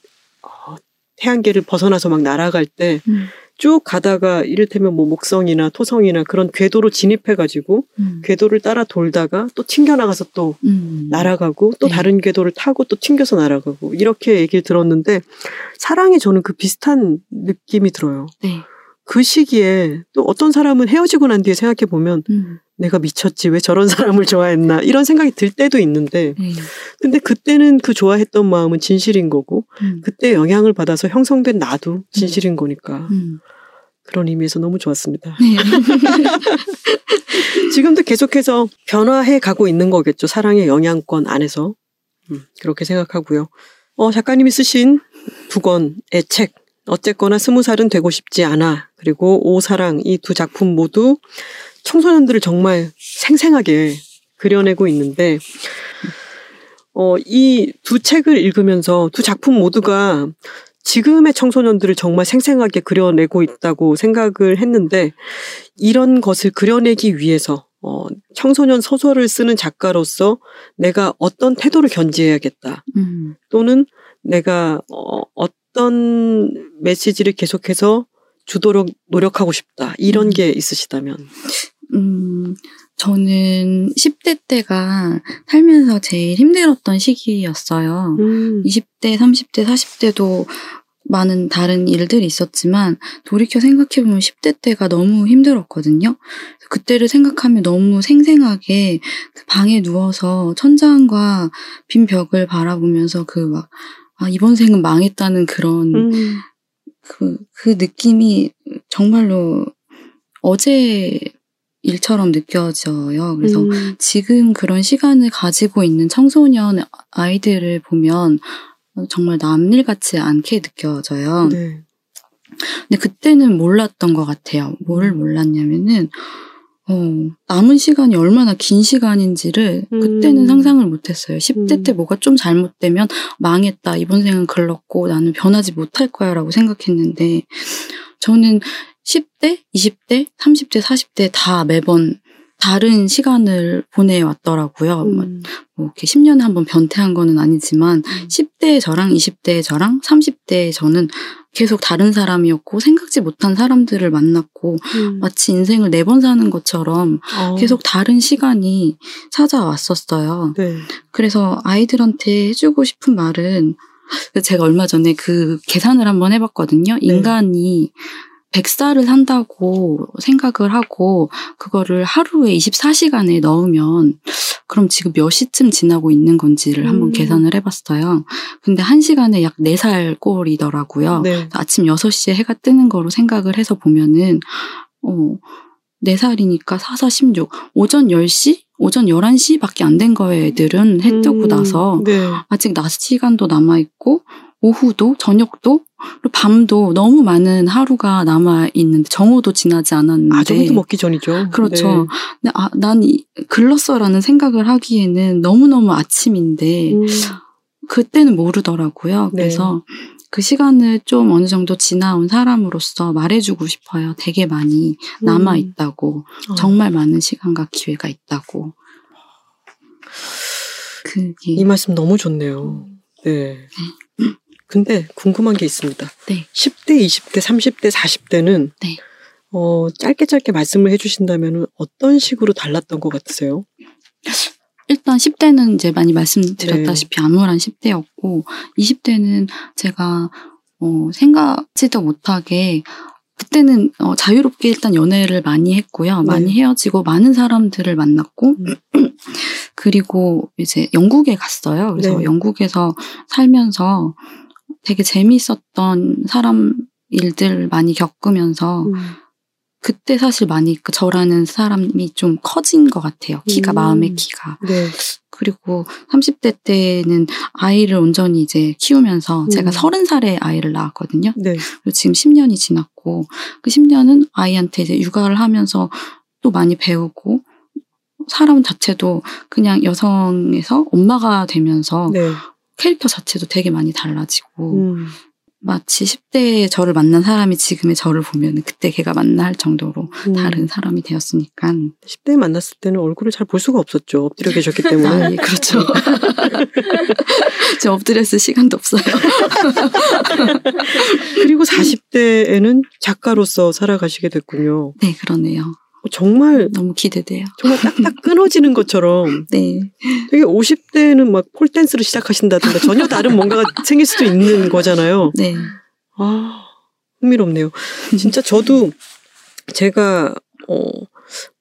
어, 태양계를 벗어나서 막 날아갈 때쭉 음. 가다가 이를테면 뭐 목성이나 토성이나 그런 궤도로 진입해가지고 음. 궤도를 따라 돌다가 또 튕겨나가서 또 음. 날아가고 또 네. 다른 궤도를 타고 또 튕겨서 날아가고 이렇게 얘기를 들었는데 사랑에 저는 그 비슷한 느낌이 들어요. 네. 그 시기에 또 어떤 사람은 헤어지고 난 뒤에 생각해 보면 음. 내가 미쳤지 왜 저런 사람을 좋아했나 이런 생각이 들 때도 있는데 네. 근데 그때는 그 좋아했던 마음은 진실인 거고 음. 그때 영향을 받아서 형성된 나도 진실인 거니까 음. 그런 의미에서 너무 좋았습니다. 네. 지금도 계속해서 변화해 가고 있는 거겠죠. 사랑의 영향권 안에서. 음, 그렇게 생각하고요. 어, 작가님이 쓰신 두 권의 책, 어쨌거나 스무 살은 되고 싶지 않아. 그리고 오사랑 이 두 작품 모두 청소년들을 정말 생생하게 그려내고 있는데, 어, 이 두 책을 읽으면서 두 작품 모두가 지금의 청소년들을 정말 생생하게 그려내고 있다고 생각을 했는데 이런 것을 그려내기 위해서 어, 청소년 소설을 쓰는 작가로서 내가 어떤 태도를 견지해야겠다. 음. 또는 내가 어, 어떤 메시지를 계속해서 주도록 노력하고 싶다. 이런 음. 게 있으시다면. 음, 저는 10대 때가 살면서 제일 힘들었던 시기였어요. 음. 20대, 30대, 40대도 많은 다른 일들이 있었지만 돌이켜 생각해보면 10대 때가 너무 힘들었거든요. 그때를 생각하면 너무 생생하게 그 방에 누워서 천장과 빈 벽을 바라보면서 그 막, 아, 이번 생은 망했다는 그런 음. 그, 그 느낌이 정말로 어제 일처럼 느껴져요. 그래서 음. 지금 그런 시간을 가지고 있는 청소년 아이들을 보면 정말 남일 같지 않게 느껴져요. 네. 근데 그때는 몰랐던 것 같아요. 뭘 몰랐냐면은, 어, 남은 시간이 얼마나 긴 시간인지를 그때는 음. 상상을 못했어요. 10대 음. 때 뭐가 좀 잘못되면 망했다. 이번 생은 글렀고 나는 변하지 못할 거야 라고 생각했는데, 저는 10대, 20대, 30대, 40대 다 매번 다른 시간을 보내왔더라고요. 뭐 음. 뭐 이렇게 10년에 한 번 변태한 거는 아니지만 10대의 저랑 20대의 저랑 30대의 저는 계속 다른 사람이었고 생각지 못한 사람들을 만났고 음. 마치 인생을 네 번 사는 것처럼 어. 계속 다른 시간이 찾아왔었어요. 네. 그래서 아이들한테 해주고 싶은 말은 제가 얼마 전에 그 계산을 한번 해봤거든요. 인간이 100살을 산다고 생각을 하고 그거를 하루에 24시간에 넣으면 그럼 지금 몇 시쯤 지나고 있는 건지를 한번 음. 계산을 해봤어요. 근데 한 시간에 약 4살 꼴이더라고요. 네. 아침 6시에 해가 뜨는 거로 생각을 해서 보면은 어 4살이니까 4, 4, 16 오전 10시? 오전 11시밖에 안 된 거예요, 애들은. 해 뜨고 음. 나서. 네. 아직 낮 시간도 남아있고, 오후도, 저녁도, 밤도 너무 많은 하루가 남아 있는데, 정오도 지나지 않았는데. 아, 정도 먹기 전이죠. 그렇죠. 네. 근데 아, 난 이- 글렀어라는 생각을 하기에는 너무 너무 아침인데, 음. 그때는 모르더라고요. 네. 그래서 그 시간을 좀 어느 정도 지나온 사람으로서 말해주고 싶어요. 되게 많이 남아 있다고. 어. 정말 많은 시간과 기회가 있다고. 그게. 이 말씀 너무 좋네요. 네. 근데 궁금한 게 있습니다. 네. 10대, 20대, 30대, 40대는 네. 어, 짧게 짧게 말씀을 해주신다면 어떤 식으로 달랐던 것 같으세요? 일단 10대는 이제 많이 말씀드렸다시피 암울한 10대였고, 20대는 제가, 어, 생각지도 못하게, 그때는 어, 자유롭게 일단 연애를 많이 했고요. 많이 헤어지고 많은 사람들을 만났고, 그리고 이제 영국에 갔어요. 그래서 네. 영국에서 살면서 되게 재미있었던 사람 일들 많이 겪으면서, 음. 그때 사실 많이 그 저라는 사람이 좀 커진 것 같아요. 키가, 음. 마음의 키가. 네. 그리고 30대 때는 아이를 온전히 이제 키우면서 음. 제가 30살에 아이를 낳았거든요. 네. 그리고 지금 10년이 지났고 그 10년은 아이한테 이제 육아를 하면서 또 많이 배우고 사람 자체도 그냥 여성에서 엄마가 되면서 네. 캐릭터 자체도 되게 많이 달라지고 음. 마치 10대에 저를 만난 사람이 지금의 저를 보면 그때 걔가 만날 정도로 음. 다른 사람이 되었으니까 10대에 만났을 때는 얼굴을 잘 볼 수가 없었죠. 엎드려 계셨기 때문에. 아, 예, 그렇죠. 저 엎드렸을 시간도 없어요. 그리고 40대에는 작가로서 살아가시게 됐군요. 네, 그러네요. 정말 너무 기대돼요. 정말 딱딱 끊어지는 것처럼 네. 되게 50대는 막 폴댄스를 시작하신다든가 전혀 다른 뭔가가 생길 수도 있는 거잖아요. 네. 아, 흥미롭네요. 진짜 저도 제가, 어,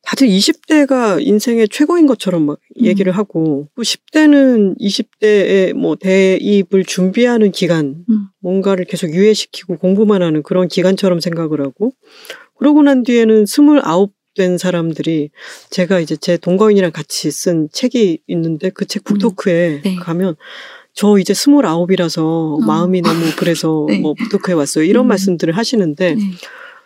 다들 20대가 인생의 최고인 것처럼 막 음. 얘기를 하고, 10대는 20대에 뭐 대입을 준비하는 기간, 음. 뭔가를 계속 유예시키고 공부만 하는 그런 기간처럼 생각을 하고, 그러고 난 뒤에는 29 된 사람들이 제가 이제 제 동거인이랑 같이 쓴 책이 있는데 그 책 북토크에 네. 가면 저 이제 스물아홉이라서 마음이 너무 그래서 네. 뭐 북토크에 왔어요. 이런 음. 말씀들을 하시는데 네.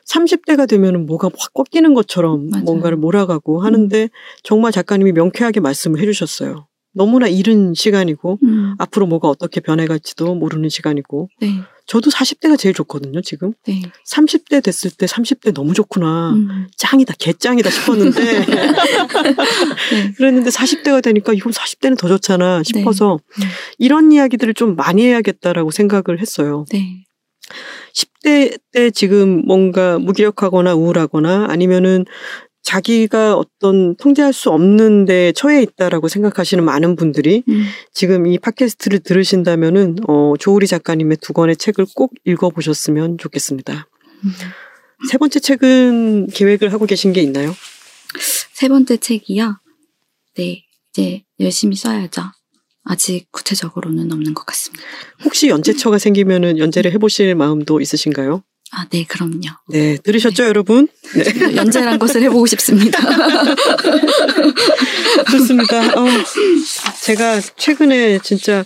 30대가 되면은 뭐가 확 꺾이는 것처럼 맞아요. 음. 뭔가를 몰아가고 하는데 정말 작가님이 명쾌하게 말씀을 해주셨어요. 너무나 이른 시간이고 음. 앞으로 뭐가 어떻게 변해갈지도 모르는 시간이고 네. 저도 40대가 제일 좋거든요, 지금. 네. 30대 됐을 때 30대 너무 좋구나. 음. 짱이다, 개짱이다 싶었는데. 네. 그랬는데 40대가 되니까 이건 40대는 더 좋잖아 싶어서 네. 이런 이야기들을 좀 많이 해야겠다라고 생각을 했어요. 네. 10대 때 지금 뭔가 무기력하거나 우울하거나 아니면은 자기가 어떤 통제할 수 없는 데 처해 있다라고 생각하시는 많은 분들이 음. 지금 이 팟캐스트를 들으신다면은 어 조우리 작가님의 두 권의 책을 꼭 읽어 보셨으면 좋겠습니다. 음. 세 번째 책은 계획을 하고 계신 게 있나요? 세 번째 책이요. 네. 이제 열심히 써야죠. 아직 구체적으로는 없는 것 같습니다. 혹시 연재처가 생기면은 연재를 해보실 마음도 있으신가요? 아, 네, 그럼요. 네, 들으셨죠, 여러분? 네, 연재란 것을 해보고 싶습니다. 좋습니다. 어, 제가 최근에 진짜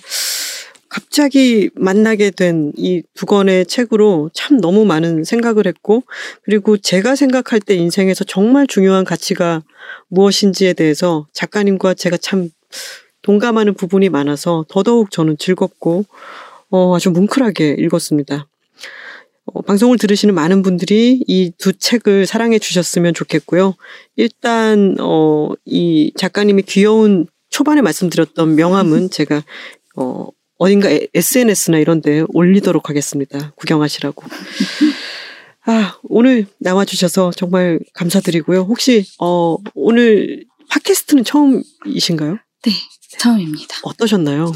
갑자기 만나게 된 이 두 권의 책으로 참 너무 많은 생각을 했고, 그리고 제가 생각할 때 인생에서 정말 중요한 가치가 무엇인지에 대해서 작가님과 제가 참 동감하는 부분이 많아서 더더욱 저는 즐겁고, 어, 아주 뭉클하게 읽었습니다. 어, 방송을 들으시는 많은 분들이 이 두 책을 사랑해 주셨으면 좋겠고요. 일단 어, 이 작가님이 귀여운 초반에 말씀드렸던 명함은 제가 어, 어딘가 SNS나 이런 데 올리도록 하겠습니다. 구경하시라고. 아, 오늘 나와 주셔서 정말 감사드리고요. 혹시 어, 오늘 팟캐스트는 처음이신가요? 네, 처음입니다. 어떠셨나요?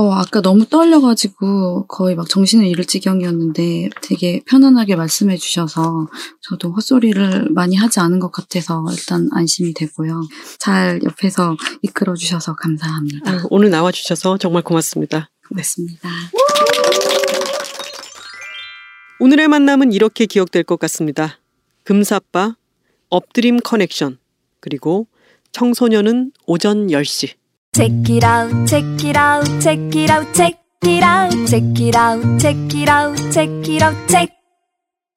어, 아까 너무 떨려가지고 거의 막 정신을 잃을 지경이었는데 되게 편안하게 말씀해 주셔서 저도 헛소리를 많이 하지 않은 것 같아서 일단 안심이 되고요. 잘 옆에서 이끌어 주셔서 감사합니다. 아, 오늘 나와 주셔서 정말 고맙습니다. 고맙습니다. 오늘의 만남은 이렇게 기억될 것 같습니다. 금사빠, 업드림 커넥션, 그리고 청소년은 오전 10시. Check it out, check it out, check it out, check it out, check it out, check it out, check it out, check.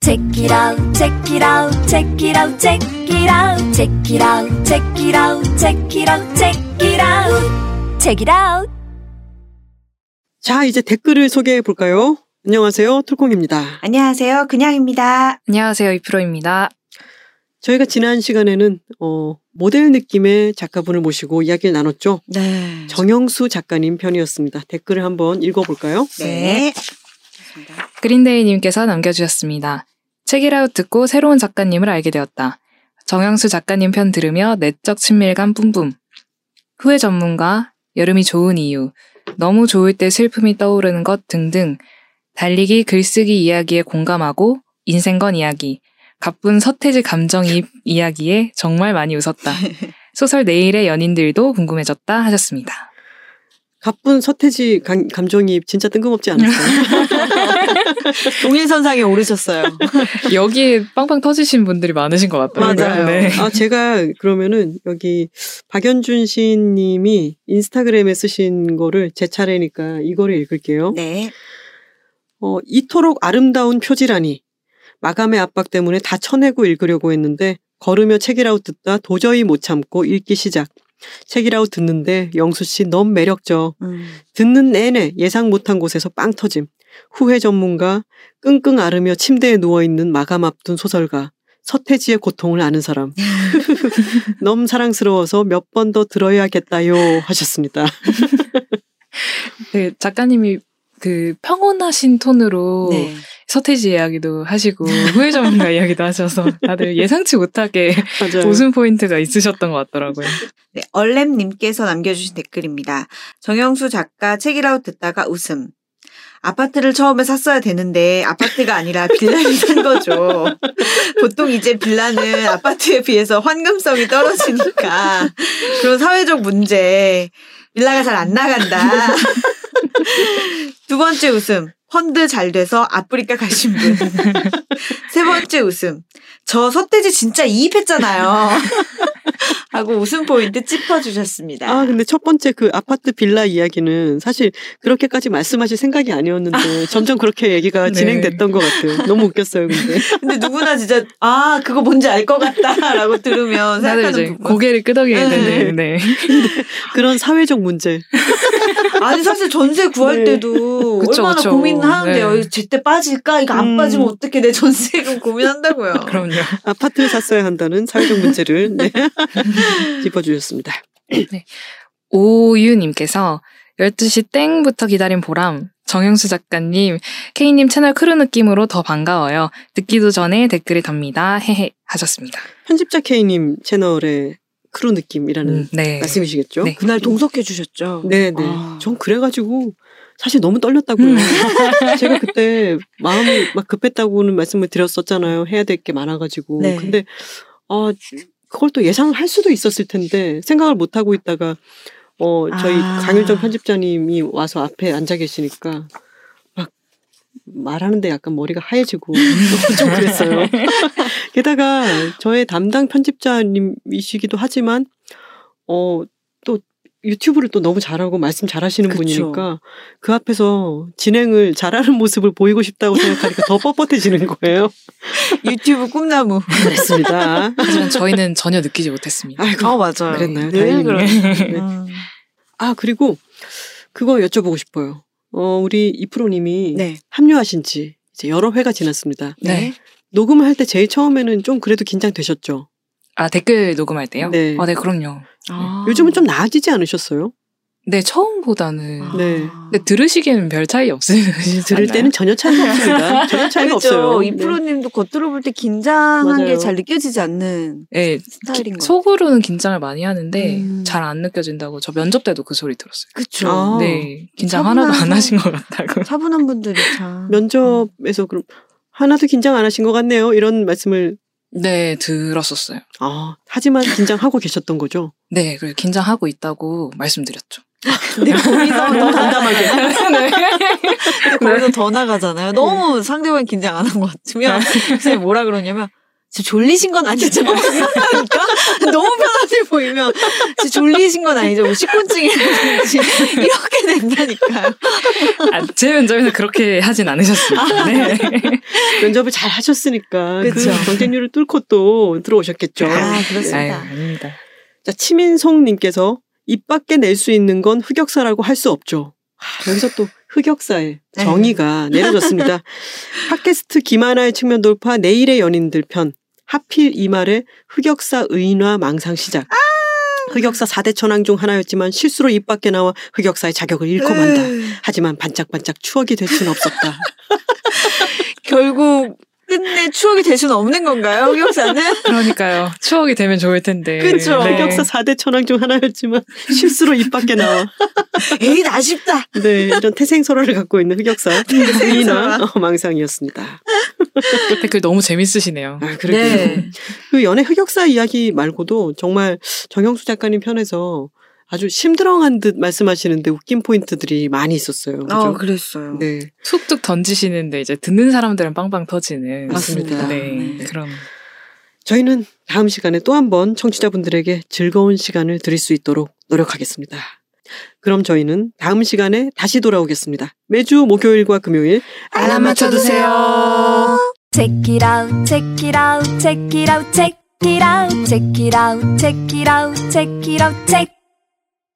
Check it out, check it out, check it out, check it out, check it out, check it out, check it out, check it out, check it out. 자, 이제 댓글을 소개해 볼까요? 안녕하세요. 툴콩입니다. 안녕하세요. 그냥입니다. 안녕하세요. 이프로입니다. 저희가 지난 시간에는 어, 모델 느낌의 작가분을 모시고 이야기를 나눴죠. 네. 정영수 작가님 편이었습니다. 댓글을 한번 읽어볼까요? 네. 그린데이님께서 남겨주셨습니다. 책이라웃 듣고 새로운 작가님을 알게 되었다. 정영수 작가님 편 들으며 내적 친밀감 뿜뿜. 후회 전문가, 여름이 좋은 이유, 너무 좋을 때 슬픔이 떠오르는 것 등등 달리기 글쓰기 이야기에 공감하고 인생건 이야기, 가쁜 서태지 감정이입 이야기에 정말 많이 웃었다. 소설 내일의 연인들도 궁금해졌다 하셨습니다. 가쁜 서태지 감, 감정이 진짜 뜬금없지 않았어요? 동일선상에 오르셨어요. 여기에 빵빵 터지신 분들이 많으신 것 같더라고요. 맞아요. 네. 아, 제가 그러면은 여기 박연준 시인님이 인스타그램에 쓰신 거를 제 차례니까 이거를 읽을게요. 네. 어, 이토록 아름다운 표지라니. 마감의 압박 때문에 다 쳐내고 읽으려고 했는데 걸으며 책이라웃 듣다 도저히 못 참고 읽기 시작. 책이라웃 듣는데 영수 씨 너무 매력적. 음. 듣는 내내 예상 못한 곳에서 빵 터짐. 후회 전문가, 끙끙 앓으며 침대에 누워있는 마감 앞둔 소설가, 서태지의 고통을 아는 사람. 너무 사랑스러워서 몇 번 더 들어야겠다요 하셨습니다. 네, 작가님이 그 평온하신 톤으로 네. 서태지 이야기도 하시고 후회 전문가 이야기도 하셔서 다들 예상치 못하게. 웃음 포인트가 있으셨던 것 같더라고요. 네. 얼렘님께서 남겨주신 댓글입니다. 정영수 작가 책이라웃 듣다가 웃음. 아파트를 처음에 샀어야 되는데 아파트가 아니라 빌라를 산 거죠. 보통 이제 빌라는 아파트에 비해서 환금성이 떨어지니까 그런 사회적 문제 빌라가 잘 안 나간다. 두 번째 웃음. 펀드 잘 돼서 아프리카 가신 분. 세 번째 웃음. 저 서태지 진짜 이입했잖아요. 하고 웃음 포인트 짚어주셨습니다. 아, 근데 첫 번째 그 아파트 빌라 이야기는 사실 그렇게까지 말씀하실 생각이 아니었는데 점점 그렇게 얘기가 네. 진행됐던 것 같아요. 너무 웃겼어요, 근데. 근데 누구나 진짜 아 그거 뭔지 알 것 같다라고 들으면 생각하는 부분. 고개를 끄덕이게 네. 되는, 네. 그런 사회적 문제. 아니 사실 전세 구할 네. 때도 그쵸, 얼마나 그쵸. 고민하는데요. 네. 제때 빠질까? 이거 안 음. 빠지면 어떻게 내 전세금 고민한다고요. 그럼요. 아파트를 샀어야 한다는 사회적 문제를 네. 짚어주셨습니다. 오유님께서 12시 땡부터 기다린 보람. 정영수 작가님, K님 채널 크루 느낌으로 더 반가워요. 듣기도 전에 댓글이 답니다. 헤헤 하셨습니다. 편집자 K님 채널의 크루 느낌이라는 음, 네. 말씀이시겠죠? 네. 그날 동석해 주셨죠. 네네. 아. 전 그래가지고 사실 너무 떨렸다고요. 제가 그때 마음이 막 급했다고는 말씀을 드렸었잖아요. 해야 될 게 많아가지고. 네. 근데 아 그걸 또 예상을 할 수도 있었을 텐데 생각을 못 하고 있다가 어 저희 아. 강윤정 편집자님이 와서 앞에 앉아 계시니까 막 말하는데 약간 머리가 하얘지고 좀 그랬어요. 게다가 저의 담당 편집자님이시기도 하지만 어 또 유튜브를 또 너무 잘하고 말씀 잘하시는 그쵸. 분이니까 그 앞에서 진행을 잘하는 모습을 보이고 싶다고 생각하니까 더 뻣뻣해지는 거예요. 유튜브 꿈나무. 그랬습니다. 하지만 저희는 전혀 느끼지 못했습니다. 아이고 아 맞아요. 그랬나요? 늘 다행이네. 그런. 네. 음. 아 그리고 그거 여쭤보고 싶어요. 어 우리 이프로님이 네. 합류하신 지 이제 여러 회가 지났습니다. 네. 녹음을 할 때 제일 처음에는 좀 그래도 긴장되셨죠. 아, 댓글 녹음할 때요? 네. 아, 네, 그럼요. 아. 요즘은 좀 나아지지 않으셨어요? 네, 처음보다는. 아. 네. 근데 들으시기에는 별 차이 없으시지 들을? 때는 전혀 차이가 없습니다. 전혀 차이가 그렇죠. 없어요. 이 네. 프로님도 겉으로 볼 때 긴장한. 게 잘 느껴지지 않는 네, 스타일인 거. 속으로는 긴장을 많이 하는데 음. 잘안 느껴진다고 저 면접 때도 그 소리 들었어요. 그쵸. 아. 네, 긴장 하나도 안 하신 것 같다고. 차분한 분들이 참. 면접에서 그럼 하나도 긴장 안 하신 것 같네요. 이런 말씀을 네, 들었었어요. 아 하지만 긴장하고 계셨던 거죠. 네, 그래서 긴장하고 있다고 말씀드렸죠. 근데 거기서 더 담담하게. 네. 근데 거기서 더 나가잖아요. 너무 상대방이 긴장 안 한 것 같으면 선생님 뭐라 그러냐면 지금 졸리신 건 아니죠? 그러니까 너무 편하게 보이면 지금 졸리신 건 아니죠? 뭐 식곤증이라든지 이렇게 된다니까요. 아, 제 면접에서 그렇게 하진 않으셨습니다. 네. 면접을 잘 하셨으니까 그 그쵸. 경쟁률을 뚫고 또 들어오셨겠죠. 아 아유, 그렇습니다. 아닙니다. 자 치민송님께서 입 밖에 낼 수 있는 건 흑역사라고 할 수 없죠. 아, 여기서 또 흑역사의 네. 정의가 내려졌습니다. 팟캐스트 김하나의 측면 돌파 내일의 연인들 편 하필 이 말에 흑역사 의인화 망상 시작. 아! 흑역사 4대 천왕 중 하나였지만 실수로 입 밖에 나와 흑역사의 자격을 잃고 만다. 으, 하지만 반짝반짝 추억이 될 수는 없었다. 결국 끝내 추억이 될 수는 없는 건가요? 흑역사는? 그러니까요. 추억이 되면 좋을 텐데. 그쵸. 네. 흑역사 4대 천왕 중 하나였지만 실수로 입 밖에 나와. 에이 아쉽다. 네, 이런 태생설화를 갖고 있는 흑역사 의인화 어, 망상이었습니다. 댓글 너무 재밌으시네요. 아, 그러게요. 네. 그 연애 흑역사 이야기 말고도 정말 정영수 작가님 편에서 아주 심드렁한 듯 말씀하시는데 웃긴 포인트들이 많이 있었어요. 그죠? 어 그랬어요. 네. 툭툭 던지시는데 이제 듣는 사람들은 빵빵 터지는. 맞습니다. 네. 네. 그런. 저희는 다음 시간에 또 한 번 청취자분들에게 즐거운 시간을 드릴 수 있도록 노력하겠습니다. 그럼 저희는 다음 시간에 다시 돌아오겠습니다. 매주 목요일과 금요일 알람 맞춰두세요. Check it out, check it out, check it out, check it out, check it out, check it out, check it out, check.